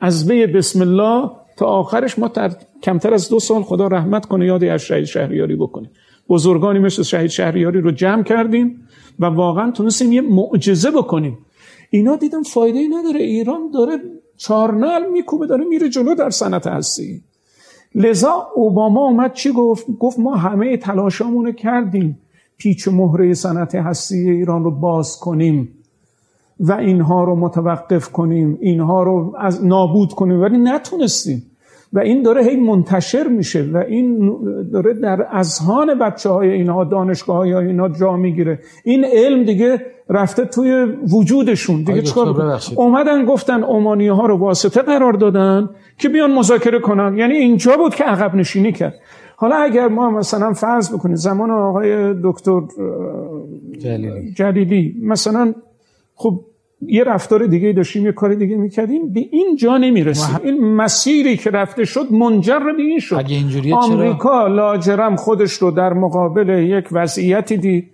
از بی بسم الله تا آخرش ما در کمتر از دو سال خدا رحمت کنه یاد شهید شهریاری بکنیم بزرگانی مثل شهید شهریاری رو جمع کردیم و واقعا تونستیم یه معجزه بکنیم. اینا دیدم فایده ای نداره. ایران داره چارنل میکوبه داره میره جلو در صنعت هستی. لذا اوباما اومد چی گفت؟ گفت ما همه تلاشامون کردیم پیچ مهره صنعت هستی ایران رو باز کنیم و اینها رو متوقف کنیم اینها رو از نابود کنیم. ولی نتونستیم. و این داره هی منتشر میشه و این داره در اذهان بچه های اینها دانشگاه های اینها جا می‌گیره. این علم دیگه رفته توی وجودشون. دیگه چکار اومدن گفتن اومانی ها رو واسطه قرار دادن که بیان مذاکره کنن. یعنی اینجا بود که عقب نشینی کرد. حالا اگر ما مثلا فرض بکنیم زمان آقای دکتر جلیلی. جلیلی مثلا خب یه رفتار دیگه داشتیم یه کار دیگه می‌کردیم. به این جا نمی‌رسیم. این مسیری که رفته شد منجر به این شد. اگه آمریکا لاجرم خودش رو در مقابل یک وضعیتی دید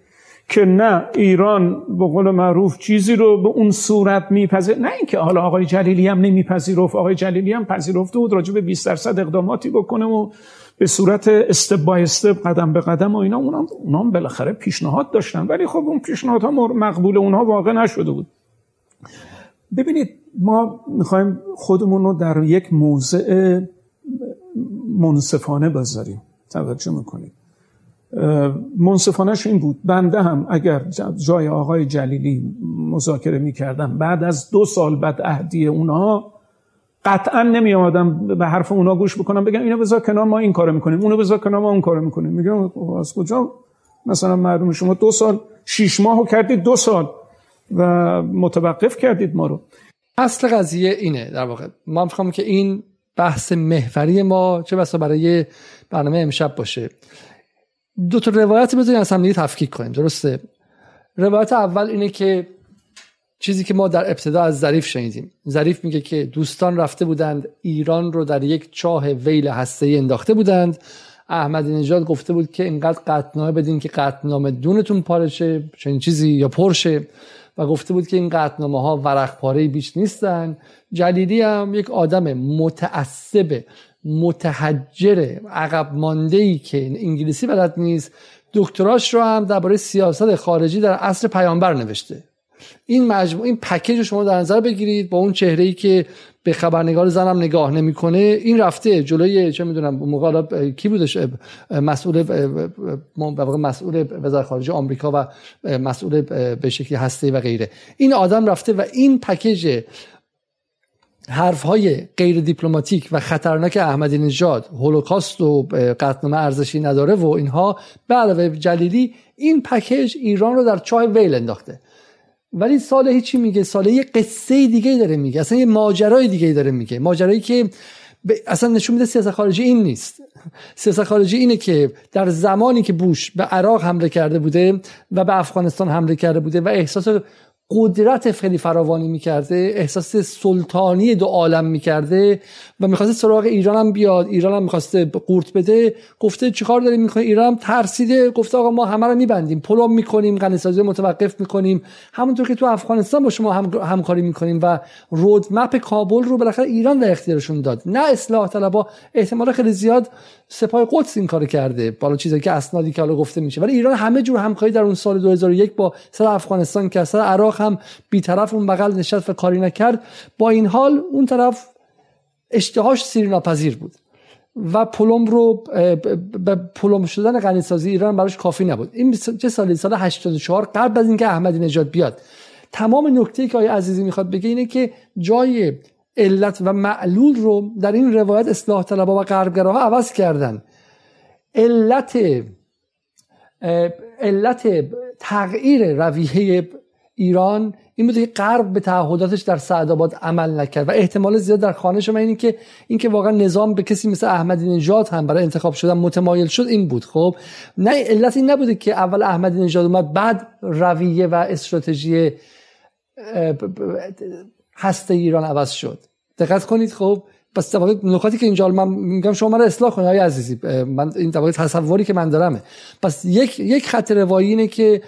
که نه ایران به قول معروف چیزی رو به اون صورت میپذیر نه اینکه حالا آقای جلیلی هم نمیپذیرفت آقای جلیلی هم پذیرفته بود راجع به 20 درصد اقداماتی بکنه و به صورت استپ بای استپ قدم به قدم و اینا. اونام اونام بالاخره پیشنهاد داشتن. ولی خب اون پیشنهادها مقبول اونها واقع نشده بود. ببینید ما می‌خوایم خودمون رو در یک موضع منصفانه بذاریم. توجه می‌کنیم منصفانش این بود. بنده هم اگر جای آقای جلیلی مذاکره می‌کردم بعد از دو سال بعد اهدی اونها قطعا نمی آمدم به حرف اونا گوش بکنم بگم اینو بذار کنار ما این کارو می‌کنیم اونو بذار کنار ما اون کارو می‌کنیم. میگم خب از کجا؟ مثلا مردم شما دو سال شیش ماهو کردید دو سال. و متوقف کردید ما رو. اصل قضیه اینه در واقع. ما می‌خوام که این بحث محوری ما چه بسا برای برنامه امشب باشه. دو تا روایت بذاریم از هم تفکیک کنیم درسته؟ روایت اول اینه که چیزی که ما در ابتدا از ظریف شنیدیم. ظریف میگه که دوستان رفته بودند ایران رو در یک چاه ویل هسته انداخته بودند. احمدی نژاد گفته بود که اینقدر قطنامه بدین که قطنامه دونتون پارشه چنین چیزی یا پرشه. و گفته بود که این قطنامه ها ورق پاره بیش نیستن. جلیلی هم یک آدم متعصب متحجر عقب مانده ای که انگلیسی بلد نیست. دکتراش رو هم درباره سیاست خارجی در عصر پیامبر نوشته. این مجموع این پکیج رو شما در نظر بگیرید با اون چهره ای که به خبرنگار زنم نگاه نمی‌کنه. این رفته جلوی چه می‌دونم موقع کی بودش؟ مسئول مسئول وزارت خارجه آمریکا و مسئول به شکلی هسته و غیره. این آدم رفته و این پکیج حرف های غیر دیپلماتیک و خطرناک احمدی نژاد هولوکاست و قطنامه ارزشی نداره و اینها به علاوه جلیلی این پکیج ایران رو در چاه ویل انداخته. ولی صالحی چی میگه صالحی یه قصه دیگه داره میگه. اصلا یه ماجرای دیگه داره میگه. ماجرایی که اصلا نشون میده سیاست خارجی این نیست. [LAUGHS] سیاست خارجی اینه که در زمانی که بوش به عراق حمله کرده بوده و به افغانستان حمله کرده بوده و احساس قدرت خیلی فراوانی می‌کرده احساس سلطانی دو عالم می‌کرده و می‌خواسته سراغ ایران هم بیاد. ایران هم می‌خواسته قورت بده. گفته چیکار داریم می‌کنه ایران؟ ترسیده. گفته آقا ما همه رو میبندیم. پلم می‌کنیم غنیسازی متوقف می‌کنیم. همونطور که تو افغانستان با شما هم، همکاری می‌کنیم و رودمپ کابل رو بالاخره ایران در اختیارشون داد. نه اصلاح طلبا. احتمال خیلی زیاد سپاه قدس این کار کرده بالا چیزی که اسنادی که حالا گفته میشه. ولی ایران همه جور همکاری در اون سال 2001 با سر افغانستان که سر عراق هم بیطرف اون بغل نشست و کاری نکرد. با این حال اون طرف اشتهاش سیری ناپذیر بود و پلم رو به پلم شدن غنیسازی ایران براش کافی نبود. این چه سالی؟ سال 84 قبل از اینکه احمدی نژاد بیاد. تمام نکته که آقای عزیزی می‌خواد بگه اینه که جای علت و معلول رو در این روایت اصلاح طلبها و غربگراها عوض کردن. علت علت تغییر رویه ایران این بوده که غرب به تعهداتش در سعدآباد عمل نکرد و احتمال زیاد در خانه شما اینه که اینکه واقعا نظام به کسی مثل احمدی نژاد هم برای انتخاب شدن متمایل شد این بود. خب نه علت این نبوده که اول احمدی نژاد اومد بعد رویه و استراتژی هسته ایران عوض شد. دقت کنید خب پس نکاتی که اینجا من میگم شما من اصلاح کنید. های عزیزی من این در تصوری که من دارمه. پس یک یک خط روایی اینه که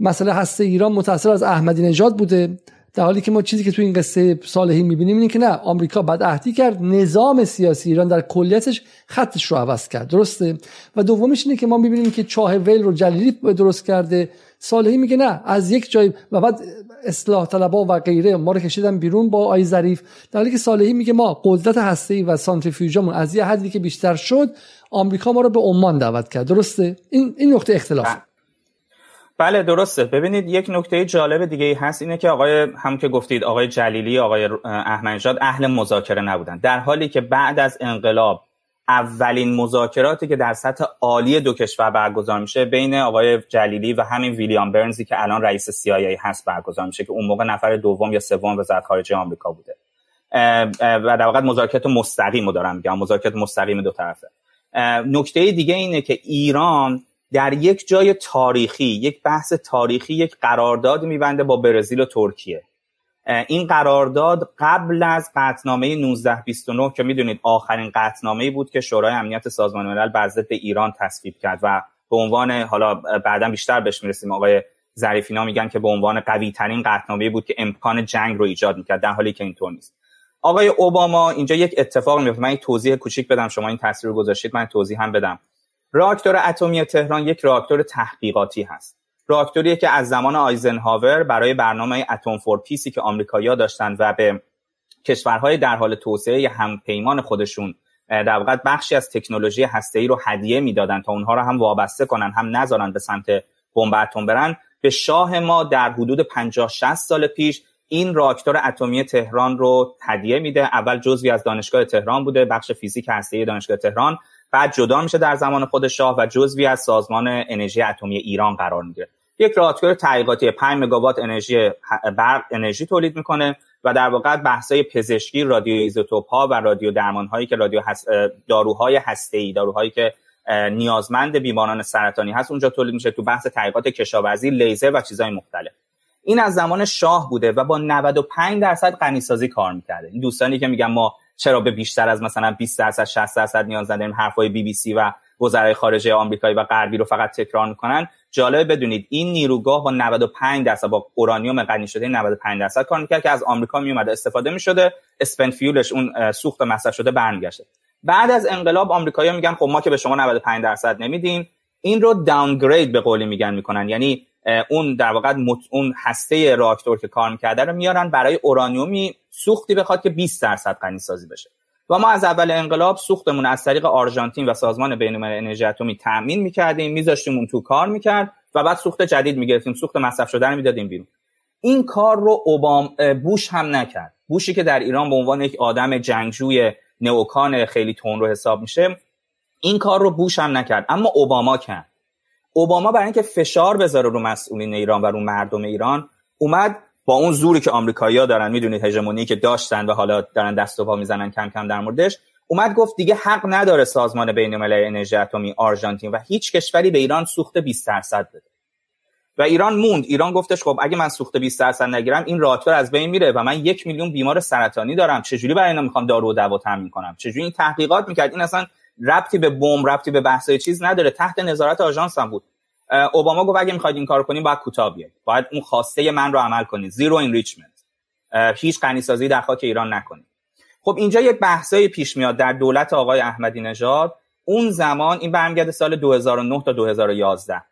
مسئله هسته ایران متاثر از احمدی نژاد بوده. در حالی که ما چیزی که تو این قصه صالحی می‌بینیم اینه که نه آمریکا بعد عهدی کرد نظام سیاسی ایران در کلیتش خطش رو عوض کرد. درسته؟ و دومش اینه که ما می‌بینیم که چاه ویل رو جلیلی درست کرده. صالحی میگه نه از یک جای و بعد اصلاح طلبا و غیره. ما رو کشیدن بیرون با آی ظریف. در حالی که صالحی میگه ما قدرت هسته‌ای و سانتریفیوژمون از یه حدی که بیشتر شد آمریکا ما رو به عمان دعوت کرد. درسته؟ این این نقطه اختلاف. بله. درسته. ببینید یک نکته جالب دیگه هست اینه که آقای هم که گفتید آقای جلیلی آقای احمدنژاد اهل مذاکره نبودن. در حالی که بعد از انقلاب اولین مذاکراتی که در سطح عالی دو کشور برگزار میشه بین آقای جلیلی و همین ویلیام برنزی که الان رئیس CIA هست برگزار میشه که اون موقع نفر دوم یا سوم وزارت خارجه آمریکا بوده. و در واقع مذاکرات مستقیم دارم میگم مذاکرات مستقیم دو طرفه. نکته دیگه اینه که ایران در یک جای تاریخی یک بحث تاریخی یک قرارداد میبنده با برزیل و ترکیه. این قرارداد قبل از قطنامه 1929 که می‌دونید آخرین قطنامه بود که شورای امنیت سازمان ملل بر ضد ایران تصویب کرد و به عنوان حالا بعدا بیشتر بهش می‌رسیم آقای ظریفینا میگن که به عنوان قوی ترین قطنامه بود که امکان جنگ رو ایجاد می‌کرد در حالی که اینطور نیست. آقای اوباما اینجا یک اتفاق میفته من یک توضیح کوچیک بدم شما این تصویر رو گذاشتید من توضیح هم بدم. راکتور اتمی تهران یک راکتور تحقیقاتی هست. راکتوری که از زمان آیزنهاور برای برنامه اتم فور پیسی که آمریکایی‌ها داشتن و به کشورهای در حال توسعه همپیمان خودشون در واقع بخشی از تکنولوژی ای رو هدیه می‌دادن تا اونها رو هم وابسته کنن هم نذارن به سمت بمب اتم برن. به شاه ما در حدود 50 60 سال پیش این راکتور اتمی تهران رو هدیه میده. اول جزوی از دانشگاه تهران بوده بخش فیزیک هسته‌ای دانشگاه تهران. بعد جدا میشه در زمان خود شاه و جزوی از سازمان انرژی اتمی ایران قرار می‌گیره. یک راکتور تحقیقاتی 5 مگاوات انرژی برق انرژی تولید می‌کنه و در واقع بحثای پزشکی رادیو ایزوتوپ ها و رادیو درمان هایی که رادیو هست داروهای هسته ای داروهایی که نیازمند بیماران سرطانی هست اونجا تولید میشه تو بحث تحقیقات کشاورزی لیزر و چیزهای مختلف. این از زمان شاه بوده و با 95 درصد غنیسازی کار می‌کرده. این دوستانی که میگن ما چرا به بیشتر از مثلا 20 درصد 60 درصد نیاز نداریم حرفای بی بی سی و وزرای خارجه آمریکایی و غربی رو فقط تکرار می‌کنن؟ جالب بدونید این نیروگاه با 95 درصد با اورانیوم غنی شده 95 درصد کار می‌کرد که از آمریکا میومده استفاده می‌شده اسپن فیولش اون سوخت مصرف شده برمیگشته. بعد از انقلاب آمریکایی‌ها میگن خب ما که به شما 95 درصد نمیدیم این رو داونگرید به قولی میگن می‌کنن. یعنی اون در واقع اون هسته راکتور که کار می‌کرده رو میارن برای اورانیومی سوختی بخواد که 20 درصد غنی سازی بشه. و ما از اول انقلاب سوختمون از طریق آرژانتین و سازمان بین‌الملل انرژی اتمی تامین می‌کردیم میذاشتیم اون تو کار می‌کرد و بعد سوخت جدید می‌گرفتیم سوخت مصرف شده رو می‌دادیم بیرون. این کار رو اوبام بوش هم نکرد. بوشی که در ایران به عنوان یک آدم جنگجوی نئوکان خیلی تون رو حساب میشه این کار رو بوش هم نکرد. اما اوباما کرد. اوباما برای اینکه فشار بذاره رو مسئولین ایران و رو مردم ایران اومد با اون زوری که آمریکایی‌ها دارن می‌دونید هژمونی که داشتن و حالا دارن دست و پا می‌زنن کم کم در موردش اومد گفت دیگه حق نداره سازمان بین‌المللی انرژی اتمی آرژانتین و هیچ کشوری به ایران سوخت 20 درصد بده. و ایران موند. ایران گفتش خب اگه من سوخت 20 درصد نگیرم این راکتور از بین میره و من یک میلیون بیمار سرطانی دارم. چجوری برای اینا می‌خوام دارو و دوا تامین کنم؟ چجوری این تحقیقات می‌کرد؟ این اصلا ربطی به بمب ربطی به بحثای چیز نداره. تحت نظارت آژانس هم بود. اوباما گفت اگه می‌خواید این کار کنیم باید کوتاه بیاید. باید اون خواسته من رو عمل کنید. زیرو انریچمنت هیچ غنیسازی در خاک ایران نکنید. خب اینجا یک بحثایی پیش میاد در دولت آقای احمدی نژاد. اون زمان این برمیگرده سال 2009 تا 2011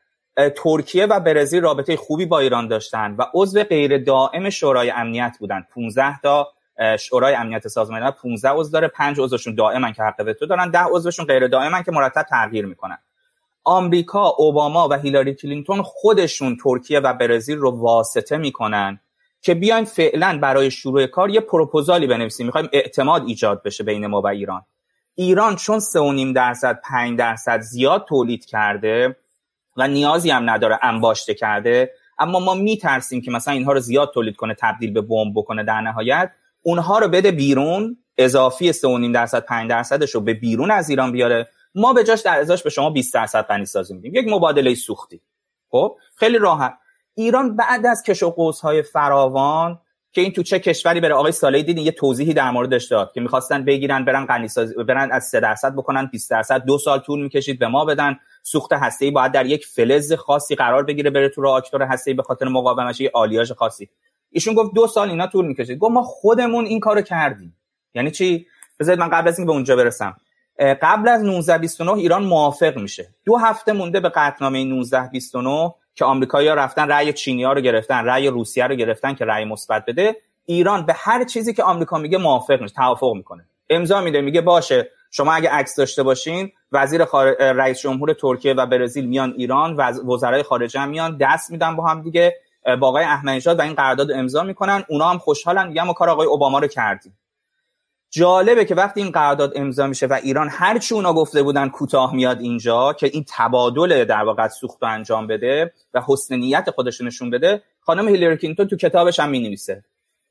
ترکیه و برزیل رابطه خوبی با ایران داشتن و عضو غیر دائم شورای امنیت بودن. 15 تا شورای امنیت سازمان ملل 15 عضو داره 5 عضوشون دائما که حق وتو دارن 10 عضوشون غیر دائما که مرتب تغییر می‌کنن. آمریکا اوباما و هیلاری کلینتون خودشون ترکیه و برزیل رو واسطه می‌کنن که بیاین فعلا برای شروع کار یه پروپوزالی بنویسیم. می‌خوایم اعتماد ایجاد بشه بین ما و ایران. ایران چون 3.5 درصد 5 درصد زیاد تولید کرده و نیازی هم نداره انباشته کرده اما ما میترسیم که مثلا اینها رو زیاد تولید کنه تبدیل به بمب بکنه در نهایت. اونها رو بده بیرون اضافی 3.5 درصد 5 درصدش رو به بیرون از ایران بیاره. ما به جاش در ازاش به شما 20 درصد غنی سازی میدیم. یک مبادله سوختی. خب؟ خیلی راحت. ایران بعد از کش و های فراوان که این تو چه کشوری بره؟ آقای سالی دیدین یه توضیحی در موردش داد که می‌خواستن بگیرن برن غنی برن از 3 درصد بکنن 20 درصد دو سال طول می‌کشید به ما بدن. سوخت هسته‌ای باید در یک فلز خاصی قرار بگیره بره تو راکتور هسته‌ای به خاطر مقاومتش آلیاژ خاصی. ایشون گفت دو سال اینا طول می‌کشید گفت ما خودمون این کارو کردیم. یعنی چی؟ بذارید من قبل از اینکه به اونجا برسم. قبل از 1929 ایران موافق میشه. دو هفته مونده به قطعنامه 1929 که آمریکایی‌ها رفتن رأی چینی‌ها رو گرفتن رأی روسیه رو گرفتن که رأی مثبت بده. ایران به هر چیزی که آمریکا میگه موافق میشه توافق می‌کنه. امضا میده میگه باشه شما اگه عکس داشته باشین وزیر خار... رئیس جمهور ترکیه و برزیل میان ایران و وزرای خارجه میان دست میدن با هم دیگه. با آقای احمدی و این قرارداد امضا می‌کنن. اونا هم خوشحالن. میگن ما کار آقای اوباما رو کردیم. جالبه که وقتی این قرارداد امضا میشه و ایران هر چی اونا گفته بودن کوتاه میاد اینجا که این تبادل در واقع سوخت انجام بده و حسن نیت خودش نشون بده خانم هیلری کلینتون تو کتابش هم می‌نویسه.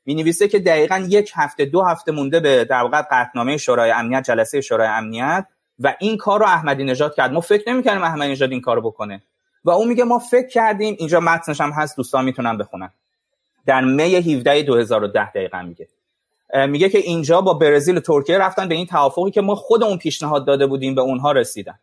می‌نویسه که دقیقا یک هفته دو هفته مونده به در واقع قطعنامه شورای امنیت جلسه شورای امنیت و این کار رو احمدی نژاد کرد. ما فکر نمی‌کردیم احمدی نژاد این کارو بکنه. و اون میگه ما فکر کردیم اینجا متنش هم هست دوستان می‌تونن بخونن. در می 17 2010 دقیقا میگه. میگه که اینجا با برزیل و ترکیه رفتن به این توافقی که ما خودمون پیشنهاد داده بودیم به اونها رسیدن.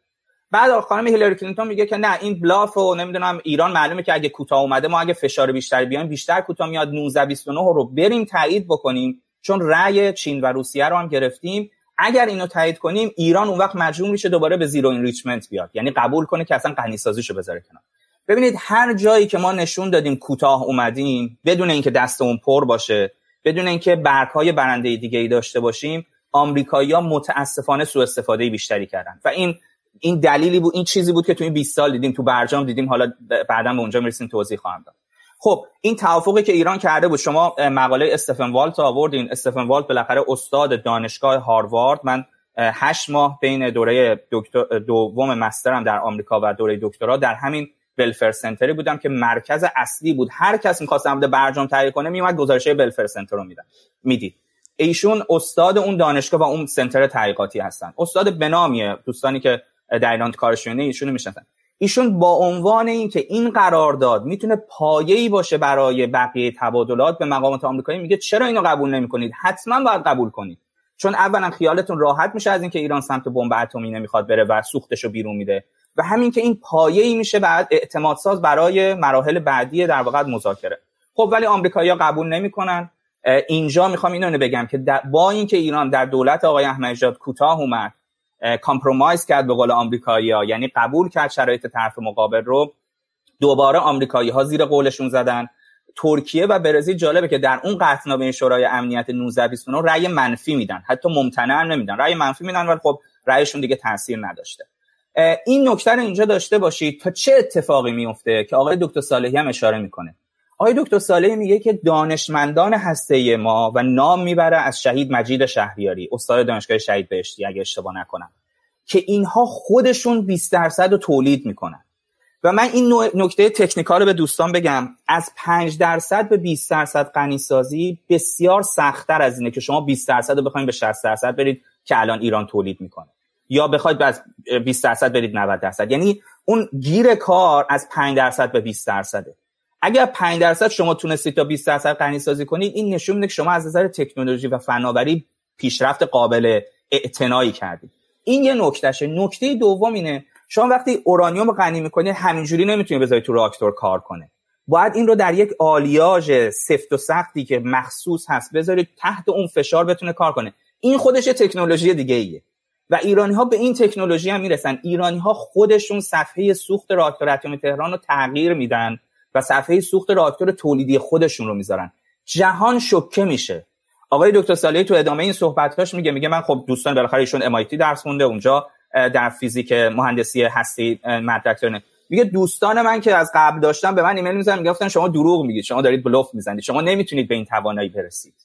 بعد خانم هیلاری کلینتون میگه که نه این bluff و نمی‌دونم ایران معلومه که اگه کوتاه اومده ما اگه فشار بیشتری بیایم بیشتر کوتاه میاد. 19 29 رو بریم تایید بکنیم چون رأی چین و روسیه رو هم گرفتیم. اگر اینو تایید کنیم ایران اون وقت مجبور میشه دوباره به زیرو انریچمنت بیاد. یعنی قبول کنه که اصلا غنی سازیشو بذاره کنار. ببینید هر جایی که ما نشون دادیم کوتاه اومدیم بدون اینکه دستمون پر باشه بدون اینکه برگ های برنده دیگه ای داشته باشیم آمریکایی‌ها متاسفانه سوء استفاده بیشتری کردن. و این این دلیلی بود این چیزی بود که تو این 20 سال دیدیم تو برجام دیدیم حالا بعدا به اونجا می‌رسیم توضیح خواهم داد. خب این توافقی که ایران کرده بود شما مقاله استفن والت آوردین. استفن والت بالاخره استاد دانشگاه هاروارد. من هشت ماه بین دوره دکتر دوم مسترم در آمریکا و دوره دکترا در همین بلفر سنتری بودم که مرکز اصلی بود. هر کس می‌خواست عمد برجام تهیه کنه میومد گزارشه بلفر سنتر رو میدن می‌دید. ایشون استاد اون دانشگاه و اون سنتر تحقیقاتی هستن. استاد بنامیه دوستانی که در ایران کارشونه ایشونو می‌شناسن. ایشون با عنوان اینکه این قرارداد می‌تونه پایه‌ای باشه برای بقیه تبادلات به مقامات آمریکایی میگه چرا اینو قبول نمی‌کنید؟ حتما باید قبول کنید. چون اولا خیالتون راحت میشه از اینکه ایران سمت بمب اتمی نمی‌خواد بره و سوختشو بیرون میده. و همین که این پایه‌ای میشه بعد اعتماد ساز برای مراحل بعدی در واقع مذاکره. خب ولی آمریکایی‌ها قبول نمی‌کنن. اینجا می‌خوام اینو بگم که با اینکه ایران در دولت آقای احمدی کوتاه اومد کامپرومایز کرد به قول آمریکایی‌ها. یعنی قبول کرد شرایط طرف مقابل رو. دوباره آمریکایی ها زیر قولشون زدن. ترکیه و برزیل جالبه که در اون قطعنامه شورای امنیت 1929 رأی منفی میدن. حتی ممتنع نمیدن. رأی منفی میدن ولی خب رأیشون دیگه تاثیر نداشته. این نکته رو اینجا داشته باشید تا چه اتفاقی میفته که آقای دکتر صالحی هم اشاره می‌کنه. آقای دکتر صالحی میگه که دانشمندان هسته ما و نام می‌بره از شهید مجید شهریاری استاد دانشگاه شهید بهشتی اگه اشتباه نکنم که اینها خودشون 20 درصد رو تولید می‌کنن. و من این نکته تکنیکال رو به دوستان بگم. از 5 درصد به 20 درصد غنی سازی بسیار سختتر از اینه که شما 20 درصد رو بخواید به 60 درصد برید که الان ایران تولید می‌کنه. یا بخواید از 20 درصد برید 90 درصد. یعنی اون گیر کار از 5 درصد به 20 درصده. اگر 5 درصد شما تونستید تا 20 درصد غنی سازی کنید این نشون میده که شما از نظر تکنولوژی و فناوری پیشرفت قابل اعتنایی کردید. این یه نکتهشه. نکته دوم اینه شما وقتی اورانیوم غنی می‌کنید همینجوری نمی‌تونید بذارید تو راکتور کار کنه. باید این رو در یک آلیاژ سفت و سختی که مخصوص هست بذارید تحت اون فشار بتونه کار کنه. این خودش تکنولوژی دیگه ایه. و ایرانی ها به این تکنولوژی هم می‌رسن. ایرانی ها خودشون صفحه سوخت راکتور اتمی تهران رو تغییر میدن. و صفحه سوخت راکتور تولیدی خودشون رو می‌ذارن. جهان شوکه میشه. آقای دکتر صالحی تو ادامه این صحبتاش میگه میگه من خب دوستان بالاخره ایشون MIT درس خونده اونجا در فیزیک مهندسی هستی مدرک داره میگه دوستان من که از قبل داشتن به من ایمیل می‌زنن می‌گفتن شما دروغ میگید شما دارید بلوف می‌زنید شما نمی‌تونید به این توانایی برسید.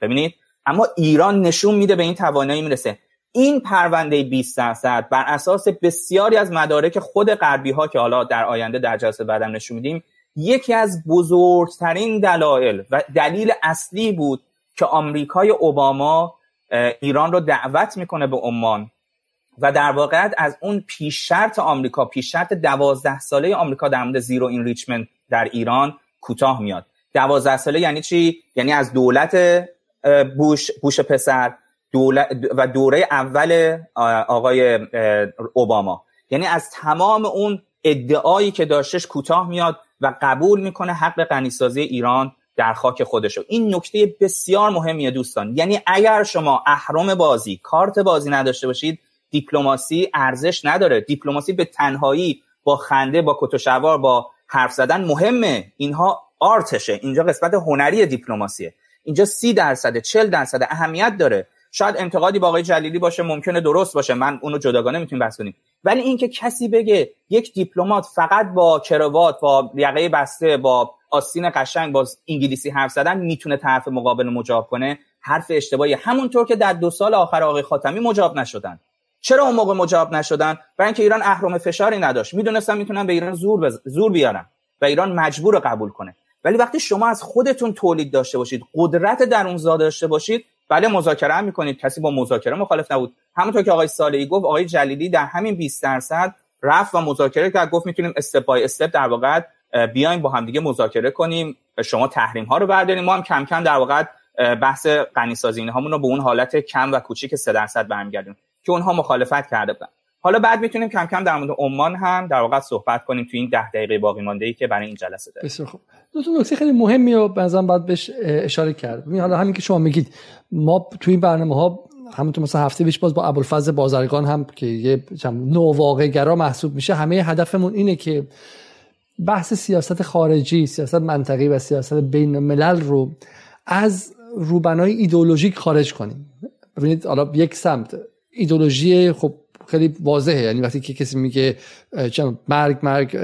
ببینید؟ اما ایران نشون میده به این توانایی می‌رسه. این پرونده 20 درصد بر اساس بسیاری از مدارک خود غربی ها که حالا در آینده در جلسه بعدم نشون میدیم یکی از بزرگترین دلایل و دلیل اصلی بود که آمریکای اوباما ایران رو دعوت می‌کنه به عمان و در واقع از اون پیش شرط آمریکا پیش شرط دوازده ساله آمریکا در مورد zero enrichment در ایران کوتاه میاد. دوازده ساله یعنی چی؟ یعنی از دولت بوش بوش پسر دولت و دوره اول آقای اوباما. یعنی از تمام اون ادعایی که داشتش کوتاه میاد و قبول می‌کنه حق غنیسازی ایران در خاک خودشو. این نکته بسیار مهمیه دوستان. یعنی اگر شما اهرم بازی کارت بازی نداشته باشید دیپلماسی ارزش نداره. دیپلماسی به تنهایی با خنده با کتوشوار با حرف زدن مهمه. اینها آرتشه. اینجا قسمت هنری دیپلماسیه. اینجا سی درصد چل درصد اهمیت داره. شاید انتقادی با آقای جلیلی باشه ممکنه درست باشه. من اونو جداگانه می‌تونیم بحث کنیم. ولی اینکه کسی بگه یک دیپلمات فقط با کراوات با یقه بسته با آستین قشنگ با انگلیسی حرف زدن می‌تونه طرف مقابل مجاب کنه حرف اشتباهی همونطور که در دو سال آخر آقای خاتمی مجاب نشدن. چرا اون موقع مجاب نشدن؟ برای اینکه ایران اهرم فشاری نداشت. می‌دونستن می‌تونن به ایران زور بز... زور بیارن و ایران مجبور قبول کنه. ولی وقتی شما از خودتون تولید داشته باشید قدرت درونزا داشته باشید بله مذاکره هم می‌کنید. کسی با مذاکره مخالف نبود. همونطور که آقای صالحی گفت آقای جلیلی در همین 20 درصد رفت و مذاکره کرد. گفت می‌تونیم استپ بای استپ در واقع بیایم با هم دیگه مذاکره کنیم. شما تحریم ها رو برداریم. ما هم کم کم در واقع بحث غنی سازی رو به اون حالت کم و کوچیک 3 درصد برمیگردیم که اونها مخالفت کرده بودن. حالا بعد می‌تونیم کم کم در مورد عمان هم در واقع صحبت کنیم تو این ده دقیقه باقی مانده ای که برای این جلسه داریم. بسیار خوب. دو تا نکته خیلی مهمی رو بنظرم باید بهش اشاره کرد. ببین حالا همین که شما میگید ما تو این برنامه ها همونطور مثلا هفته پیش باز با ابوالفضل بازرگان هم که یه نو گرا محسوب میشه همه هدفمون اینه که بحث سیاست خارجی سیاست منطقی و سیاست بین الملل رو از روبنای ایدئولوژیک خارج کنیم. ببینید حالا یک سمت ایدولوژی خب خیلی واضحه. یعنی وقتی که کسی میگه مرگ مرگ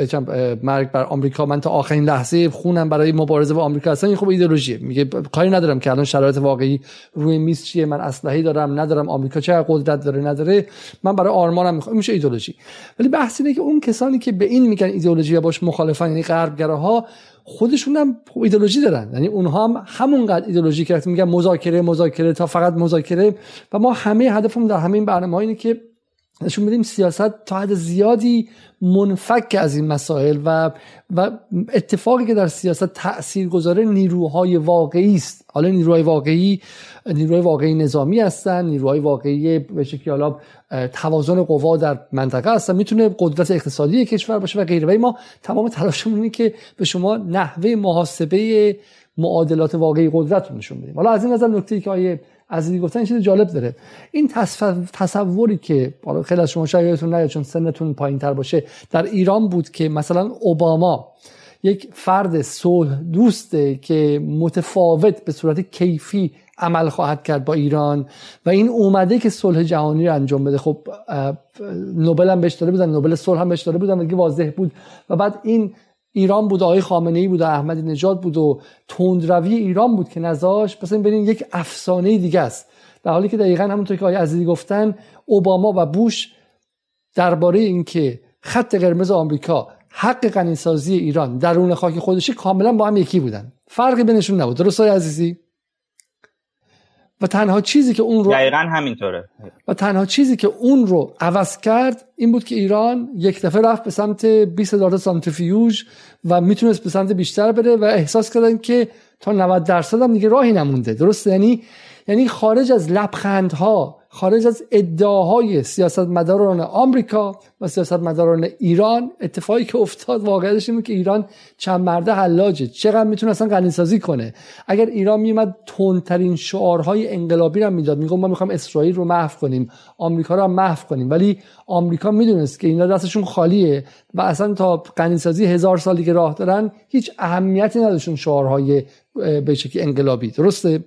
مرگ بر آمریکا من تا آخرین لحظه خونم برای مبارزه با آمریکا هستم این خب ایدئولوژیه. میگه کاری ندارم که الان شرایط واقعی روی میز چیه من اسلحه دارم ندارم آمریکا چه قدرت داره نداره. من برای آرمانم می‌خوام. میشه ایدئولوژی. ولی بحث اینه که اون کسانی که به این میگن ایدئولوژی و باش مخالفن یعنی غربگراها خودشون هم ایدولوژی دارن. یعنی اونها هم همونقدر ایدولوژی که میگن مذاکره مذاکره تا فقط مذاکره. و ما همه هدفمون در همین برنامه اینه که نشون بدیم سیاست تا حد زیادی منفک از این مسائل و و اتفاقی که در سیاست تأثیر گذاره نیروهای واقعی است. حالا نیروهای واقعی نیروهای واقعی نظامی هستن نیروهای واقعی به شکلی حالا توازن قوا در منطقه هستن. می‌تونه قدرت اقتصادی کشور باشه و غیره. ما تمام تلاشمون اینه که به شما نحوه محاسبه معادلات واقعی قدرت رو نشون بدیم. حالا از این نظر نکته که آیه عزیزی گفتن چیز جالب داره. این تصوری که خیلی از شما شاید نیاد چون سنتون پایین تر باشه در ایران بود که مثلا اوباما یک فرد صلح دوسته که متفاوت به صورت کیفی عمل خواهد کرد با ایران و این اومده که صلح جهانی رو انجام بده. خب نوبل هم بهش داده بودن نوبل صلح هم بهش داده بودن دیگه واضح بود. و بعد این ایران بود آقای خامنه ای بود و احمدی نژاد بود و تندروی ایران بود که نزاش. پس این ببینید یک افسانه دیگه است. در حالی که دقیقا همونطور که آقای عزیزی گفتن اوباما و بوش درباره اینکه خط قرمز آمریکا حق غنیسازی ایران درون خاک خودشی کاملا با هم یکی بودن. فرقی بینشون نبود. درست های عزیزی؟ و تنها چیزی که اون رو دقیقا همینطوره. و تنها چیزی که اون رو عوض کرد این بود که ایران یک دفعه رفت به سمت 20 هزار سانتریفیوژ و می‌تونست به سمت بیشتر بره و احساس کردن که تا 90 درصد هم دیگه راهی نمونده. درست یعنی یعنی خارج از لبخندها خارج از ادعاهای سیاستمداران آمریکا و سیاستمداران ایران اتفاقی که افتاد واقعیتش این که ایران چند مرده حلاجه. چقدر می‌تونه اصلا غنیسازی کنه؟ اگر ایران میومد تندترین شعارهای انقلابی رو می‌داد میگم ما می‌خوام اسرائیل رو محو کنیم آمریکا رو محو کنیم. ولی آمریکا می‌دونست که اینا دستشون خالیه و اصلا تا غنیسازی هزار سالی که راه دارن هیچ اهمیتی نداشتون شعارهای به انقلابی. درسته؟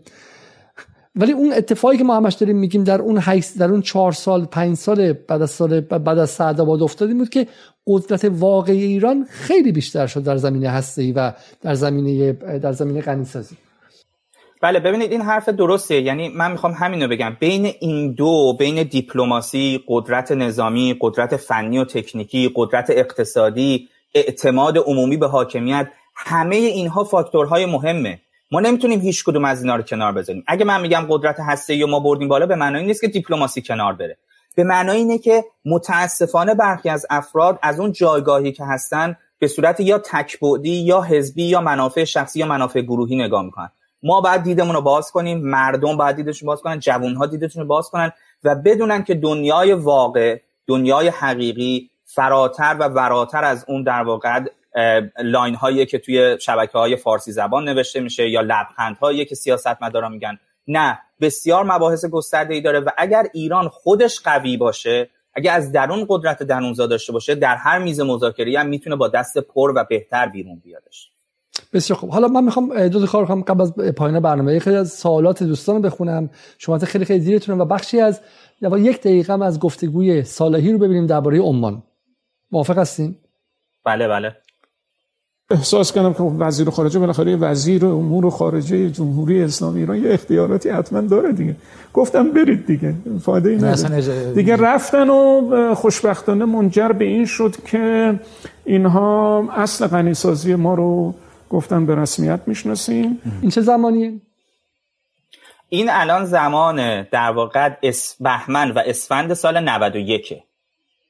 ولی اون اتفاقی که ما همش داریم میگیم در اون حیث در اون چهار سال پنج سال بعد از سال بعد از سعدآباد افتادیم بود که قدرت واقعی ایران خیلی بیشتر شد در زمینه هسته‌ای و در زمینه در زمینه غنیسازی. بله ببینید این حرف درسته. یعنی من می‌خوام همینو بگم. بین این دو بین دیپلماسی قدرت نظامی قدرت فنی و تکنیکی قدرت اقتصادی اعتماد عمومی به حاکمیت همه اینها فاکتورهای مهمه. ما نمی‌تونیم هیچ کدوم از اینا رو کنار بذاریم. اگه من میگم قدرت هسته ما بردیم بالا به معنای نیست که دیپلماسی کنار بره. به معنای اینه که متاسفانه برخی از افراد از اون جایگاهی که هستن به صورت یا تکبودی یا حزبی یا منافع شخصی یا منافع گروهی نگاه می‌کنن. ما باید دیدمون رو باز کنیم مردم باید دیدشون باز کنن جوانها دیدشون رو باز کنن و بدونن که دنیای واقع دنیای حقیقی فراتر و وراتر از اون در واقع لاین هایی که توی شبکه های فارسی زبان نوشته میشه یا لبخند هایی که سیاست مدارا میگن. نه بسیار مباحث گسترده ای داره و اگر ایران خودش قوی باشه اگر از درون قدرت درونزا داشته باشه در هر میز مذاکره هم می‌تونه با دست پر و بهتر بیرون بیادش. بسیار خوب. حالا من می‌خوام دو تا کار کنم. قبل از پایان برنامه خیلی از سوالات دوستان بخونم. شما خیلی خیلی دیرتونه و بخشی از یک دقیقه از گفتگوی صالحی رو ببینیم درباره عمان. موافق هستین؟ بله بله. احساس کردم که وزیر خارجه بالاخره وزیر امور خارجه جمهوری اسلامی ایران یه اختیاراتی حتما داره دیگه. گفتم برید دیگه. فایده ای نداره. دیگه رفتن و خوشبختانه منجر به این شد که اینها اصل غنیسازی ما رو گفتن به رسمیت می‌شناسیم. این چه زمانیه؟ این الان زمان در واقع بهمن و اسفند سال 91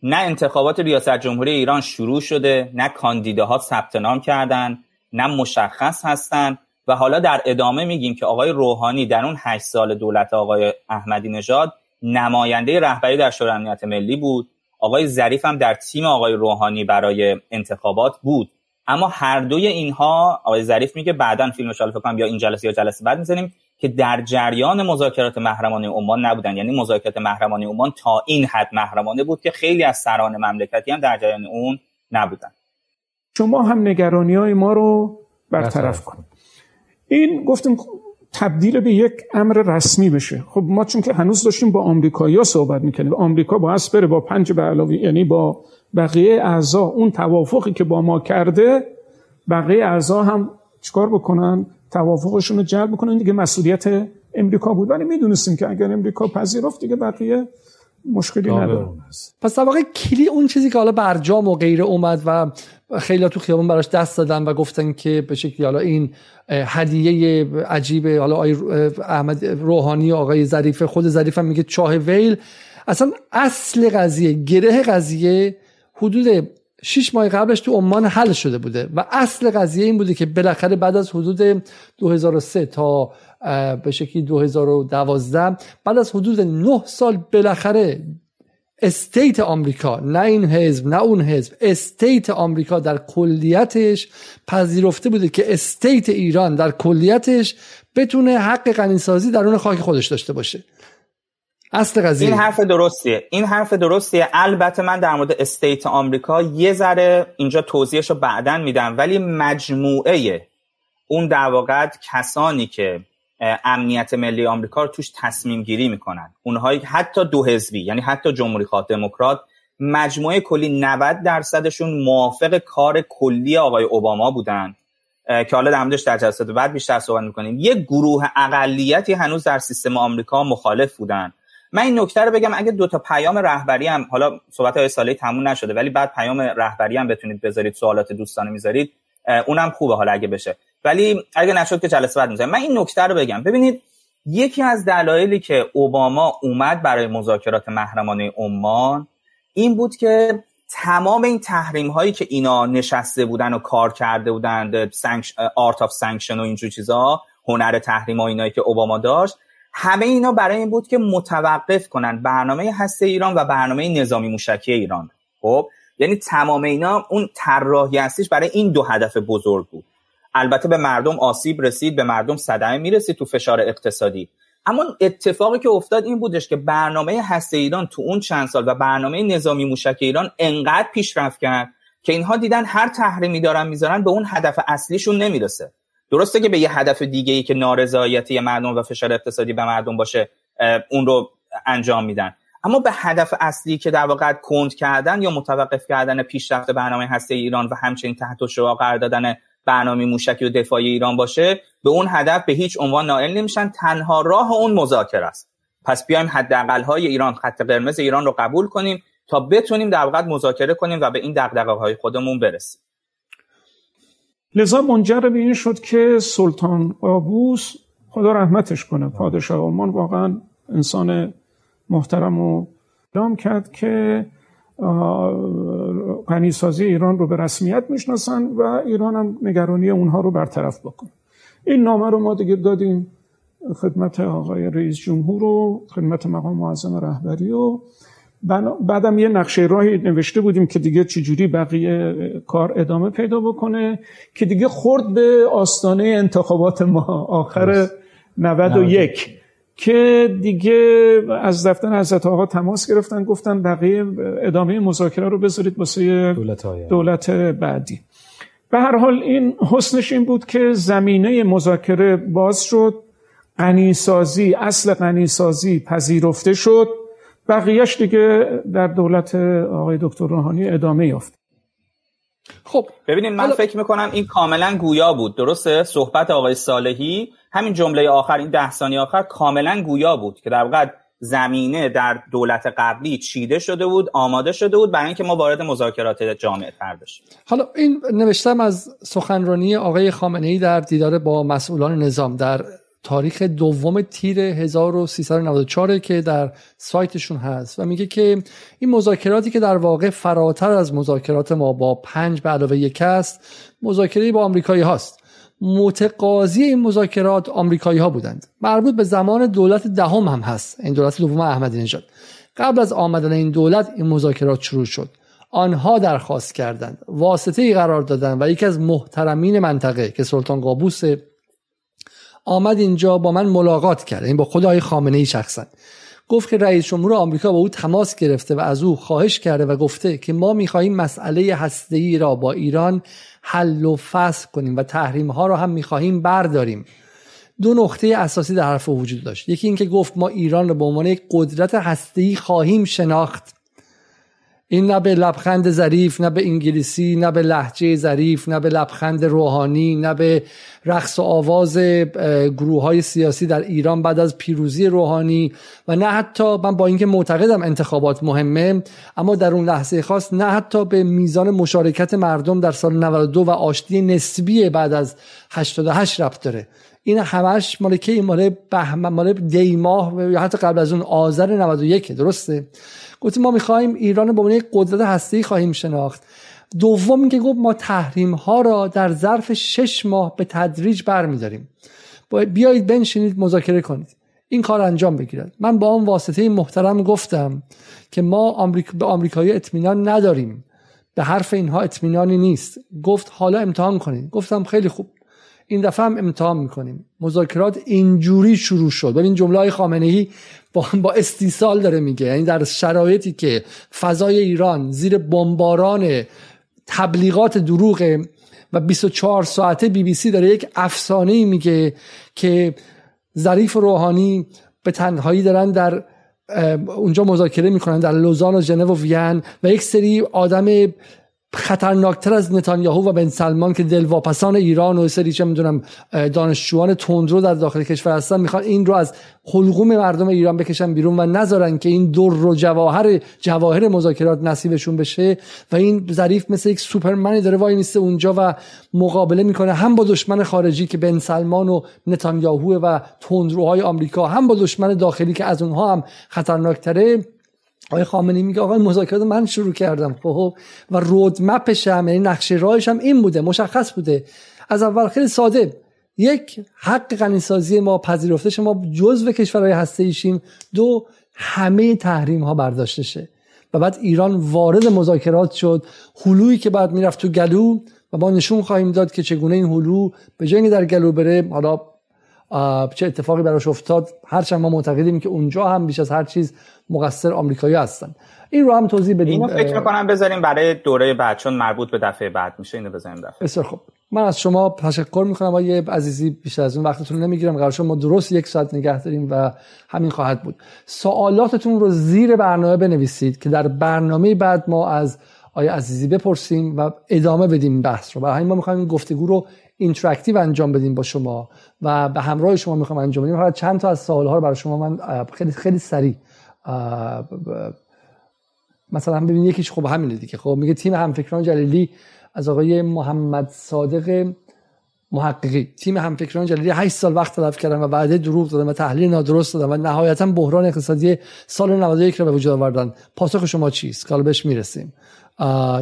نه انتخابات ریاست جمهوری ایران شروع شده نه کاندیداها ثبت نام کردن نه مشخص هستند و حالا در ادامه میگیم که آقای روحانی در اون هشت سال دولت آقای احمدی نژاد نماینده رهبری در شورای امنیت ملی بود. آقای ظریف هم در تیم آقای روحانی برای انتخابات بود. اما هر دوی اینها آقای ظریف میگه بعدا فیلمش فکر کنم یا این جلسه یا جلسه بعد می‌زنیم. که در جریان مذاکرات محرمانه عمان نبودن. یعنی مذاکرات محرمانه عمان تا این حد محرمانه بود که خیلی از سران مملکتی هم در جریان اون نبودن. شما هم نگرانی های ما رو برطرف کنید. این گفتیم تبدیل به یک امر رسمی بشه. خب ما چون که هنوز داشتیم با آمریکایی‌ها صحبت می‌کنیم آمریکا با بره با پنج به علاوه یعنی با بقیه اعضا اون توافقی که با ما کرده بقیه اعضا هم چیکار بکنن؟ توافقشون رو جلب بکنن. دیگه مسئولیت امریکا بود. ولی می‌دونستیم که اگر امریکا پذیرفت دیگه بقیه مشکلی نداره. پس در واقع کلی اون چیزی که حالا برجام و غیره اومد و خیلی تو خیابون براش دست دادن و گفتن که به شکلی حالا این هدیه عجیب حالا آقای احمد روحانی و آقای ظریف خود ظریف هم میگه چاه ویل. اصلا اصل قضیه گره قضیه حدود شش ماه قبلش تو عمان حل شده بوده و اصل قضیه این بوده که بالاخره بعد از حدود 2003 تا به شکلی 2012 بعد از حدود 9 سال بالاخره state آمریکا نه این حزب نه اون حزب state آمریکا در کلیتش پذیرفته بوده که state ایران در کلیتش بتونه حق غنیسازی درون خاک خودش داشته باشه. اصل قضیه. این حرف درستیه. این حرف درستیه. البته من در مورد استیت آمریکا یه ذره اینجا توضیحش رو بعدا میدم. ولی مجموعه اون در واقع کسانی که امنیت ملی آمریکا رو توش تصمیم گیری می‌کنن. اونهایی حتی دو حزبی یعنی حتی جمهوری خواه دموکرات مجموعه کلی 90 درصدشون موافق کار کلی آقای اوباما بودن که حالا در در جلسات بعد بیشتر صحبت می‌کنیم. یه گروه اقلیتی هنوز در سیستم آمریکا مخالف بودن. من این نکته رو بگم اگه دو تا پیام رهبری هم حالا صحبت های سالی تموم نشده ولی بعد پیام رهبری هم بتونید بذارید سوالات دوستانه می‌ذارید اونم خوبه حالا اگه بشه. ولی اگه نشد که جلسه بعد می‌ذارم من این نکته رو بگم. ببینید یکی از دلایلی که اوباما اومد برای مذاکرات محرمانه عمان این بود که تمام این تحریم هایی که اینا نشسته بودن و کار کرده بودن Art of Sanctions و اینجور چیزا هنر تحریم ها که اوباما داشت همه اینا برای این بود که متوقف کنن برنامه هسته ایران و برنامه نظامی موشکی ایران. خب؟ یعنی تمام اینا اون طراحی هستیش برای این دو هدف بزرگ بود. البته به مردم آسیب رسید به مردم صدمه می‌رسید تو فشار اقتصادی. اما اتفاقی که افتاد این بودش که برنامه هسته ایران تو اون چند سال و برنامه نظامی موشک ایران انقدر پیشرفت کرد که اینها دیدن هر تحریمی دارن می‌ذارن به اون هدف اصلیشون نمی‌رسه. درسته که به یه هدف دیگه ای که نارضایتی مردم و فشار اقتصادی به مردم باشه اون رو انجام میدن. اما به هدف اصلی که در واقع کند کردن یا متوقف کردن پیشرفت برنامه هسته ایران و همچنین تحت شعار قرار دادن برنامه موشکی و دفاعی ایران باشه به اون هدف به هیچ عنوان نائل نمیشن. تنها راه اون مذاکره است. پس بیایم حداقل های ایران خط قرمز ایران رو قبول کنیم تا بتونیم در واقع مذاکره کنیم و به این دغدغه های خودمون برسیم. لذا منجر به این شد که سلطان قابوس خدا رحمتش کنه. پادشاه آلمان واقعا انسان محترم و اعلام کرد که غنیسازی ایران رو به رسمیت می‌شناسن و ایران هم نگرانی اونها رو برطرف بکن. این نامه رو ما دیگه دادیم خدمت آقای رئیس جمهور و خدمت مقام معظم رهبری و بعدم یه نقشه راهی نوشته بودیم که دیگه چجوری بقیه کار ادامه پیدا بکنه که دیگه خورد به آستانه انتخابات ما آخر 91 که دیگه از دفتر حضرت آقا تماس گرفتن گفتن بقیه ادامه مذاکره رو بذارید واسه دولت, دولت بعدی. به هر حال این حسنش این بود که زمینه مذاکره باز شد غنیسازی اصل غنیسازی پذیرفته شد. بقیهش دیگه در دولت آقای دکتر روحانی ادامه یافت. خب ببینید من فکر می‌کنم این کاملا گویا بود درسته؟ صحبت آقای صالحی همین جمله آخر این ده ثانیه آخر کاملا گویا بود که در واقع زمینه در دولت قبلی چیده شده بود آماده شده بود برای اینکه ما وارد مذاکرات جامعه تر بشیم. حالا این نوشتم از سخنرانی آقای خامنه ای در دیدار با مسئولان نظام در تاریخ دوم تیر 1394 که در سایتشون هست و میگه که این مذاکراتی که در واقع فراتر از مذاکرات ما با پنج به علاوه یک است مذاکره با آمریکایی هاست. متقاضی این مذاکرات آمریکایی ها بودند. مربوط به زمان دولت دهم هم هست. این دولت دوم احمدی نژاد قبل از آمدن این دولت این مذاکرات شروع شد. آنها درخواست کردند. واسطه ای قرار دادند و یکی از محترمین منطقه که سلطان قابوس آمد اینجا با من ملاقات کرد. این با خدای خامنه ای شخصا. گفت که رئیس جمهور آمریکا با او تماس گرفته و از او خواهش کرده و گفته که ما می‌خواهیم مسئله هسته را با ایران حل و فصل کنیم و تحریم ها را هم می‌خواهیم برداریم. دو نقطه اساسی در حرف وجود داشت. یکی اینکه گفت ما ایران را به عنوان یک قدرت هسته خواهیم شناخت. این نه به لبخند ظریف نه به انگلیسی نه به لحجه ظریف نه به لبخند روحانی نه به رقص و آواز گروه های سیاسی در ایران بعد از پیروزی روحانی و نه حتی من با اینکه معتقدم انتخابات مهمه اما در اون لحظه خاص نه حتی به میزان مشارکت مردم در سال 92 و آشتی نسبی بعد از 88 ربط داره. این همش مال کی؟ مال بهمن مال دیماه یا حتی قبل از اون آذر 91 درسته؟ گفتیم ما می‌خواهیم ایران به عنوان قدرت هستی خواهیم شناخت. دوم اینکه گفت ما تحریم ها را در ظرف شش ماه به تدریج برمیداریم. بیایید بنشینید مذاکره کنید. این کار انجام بگیرد من با آن واسطه محترم گفتم که ما آمریک... به آمریکایی اطمینان نداریم. به حرف اینها اطمینانی نیست. گفت حالا امتحان کنید. گفتم خیلی خوب. این دفعه هم امتحان می‌کنیم. مذاکرات اینجوری شروع شد. این جمله های خامنه ای با, با استیصال داره میگه. یعنی در شرایطی که فضای ایران زیر بمباران تبلیغات دروغ و 24 ساعته بی بی سی داره یک افسانه میگه که ظریف روحانی به تنهایی دارن در اونجا مذاکره می‌کنن در لوزان و ژنو و وین و یک سری آدم خطرناکتر از نتانیاهو و بن سلمان که دلواپسان ایران و سری چه می‌دونم دانشجویان تندرو در داخل کشور هستن می‌خوان این رو از حلقوم مردم ایران بکشن بیرون و نذارن که این دور و جواهر جواهر مذاکرات نصیبشون بشه و این ظریف مثل یک سوپرمنی داره وای میسته اونجا و مقابله می‌کنه هم با دشمن خارجی که بن سلمان و نتانیاهو و تندروهای آمریکا هم با دشمن داخلی که از اونها هم خطرناکتره. آقای خامنه‌ای میگه آقا مذاکرات من شروع کردم. خب و رودمپش هم یعنی نقشه راهش هم این بوده مشخص بوده. از اول خیلی ساده. یک حق غنیسازی ما پذیرفته ما جزو کشورهای هسته ایشیم دو همه تحریم ها برداشته شه و بعد ایران وارد مذاکرات شد. حلویی که بعد می‌رفت تو گلو و ما نشون خواهیم داد که چگونه این هلو به جای در گلو بره. حالا چه اتفاقی براش افتاد؟ هرچند ما معتقدیم که اونجا هم بیش از هر چیز مقصر آمریکایی هستن. این رو هم توضیح بدیم. اینو فکر می‌کنم بذاریم برای دوره بعد چون مربوط به دفعه بعد میشه. اینو بذاریم دفعه. بسیار خب من از شما تشکر می‌کنم. آقای عزیزی بیشتر از اون وقتتون نمی‌گیرم. قرار شما درست یک ساعت نگه داریم و همین خواهد بود. سوالاتتون رو زیر برنامه بنویسید که در برنامه بعد ما از آقای عزیزی بپرسیم و ادامه بدیم بحث رو. برای همین ما می‌خوایم این گفتگو رو interactive انجام بدیم با شما و به همراه شما می‌خوام انجام بدیم. چند تا از سوالها رو برای شما من خیلی خیلی سریع مثلا ببین یکیش خب همینه دیگه. خب میگه تیم همفکران جلیلی از آقای محمد صادق محققی. تیم همفکران جلیلی 8 سال وقت تلف کردن و وعده دروغ دادن و تحلیل نادرست دادن و نهایتا بحران اقتصادی سال 91 رو به وجود آوردن. پاسخ شما چیست؟ که بهش می‌رسیم.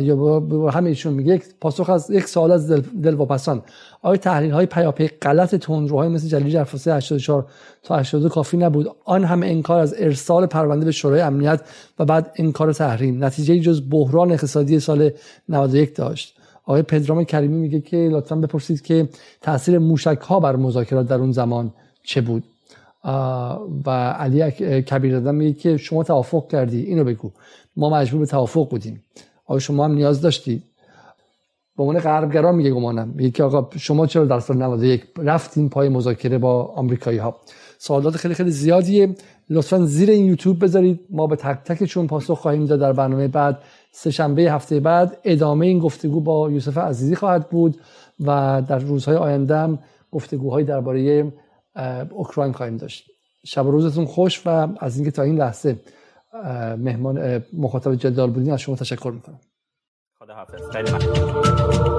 یا با همیشون میگه یک پاسخ از یک سوال از دل, دل واپسان آیا تحلیل های پیاپی غلط تندروهای مثل جلیلی در فاصله 84 تا 82 کافی نبود؟ آن هم انکار از ارسال پرونده به شورای امنیت و بعد انکار تحریم. نتیجه جز بحران اقتصادی سال 91 داشت. آقای پدرام کریمی میگه که لطفا بپرسید که تاثیر موشک ها بر مذاکرات در اون زمان چه بود؟ و علی کبیر میگه که شما توافق کردی. اینو بگو. ما مجبور به توافق بودیم. آیا شما هم نیاز داشتید به عنوان غربگرا میگه گمانم. میگه که آقا شما چرا در سال 91 رفتین پای مذاکره با آمریکایی ها سوالات خیلی خیلی زیادیه. لطفا زیر این یوتیوب بذارید. ما به تک تکشون پاسخ خواهیم داد در برنامه بعد سه شنبه هفته بعد ادامه این گفتگو با یوسف عزیزی خواهد بود و در روزهای آینده هم گفتگوهایی درباره اوکراین خواهیم داشت. شب روزتون خوش و از اینکه تا این لحظه مهمان مخاطب جدال بودین از شما تشکر می‌کنم. خدا حافظ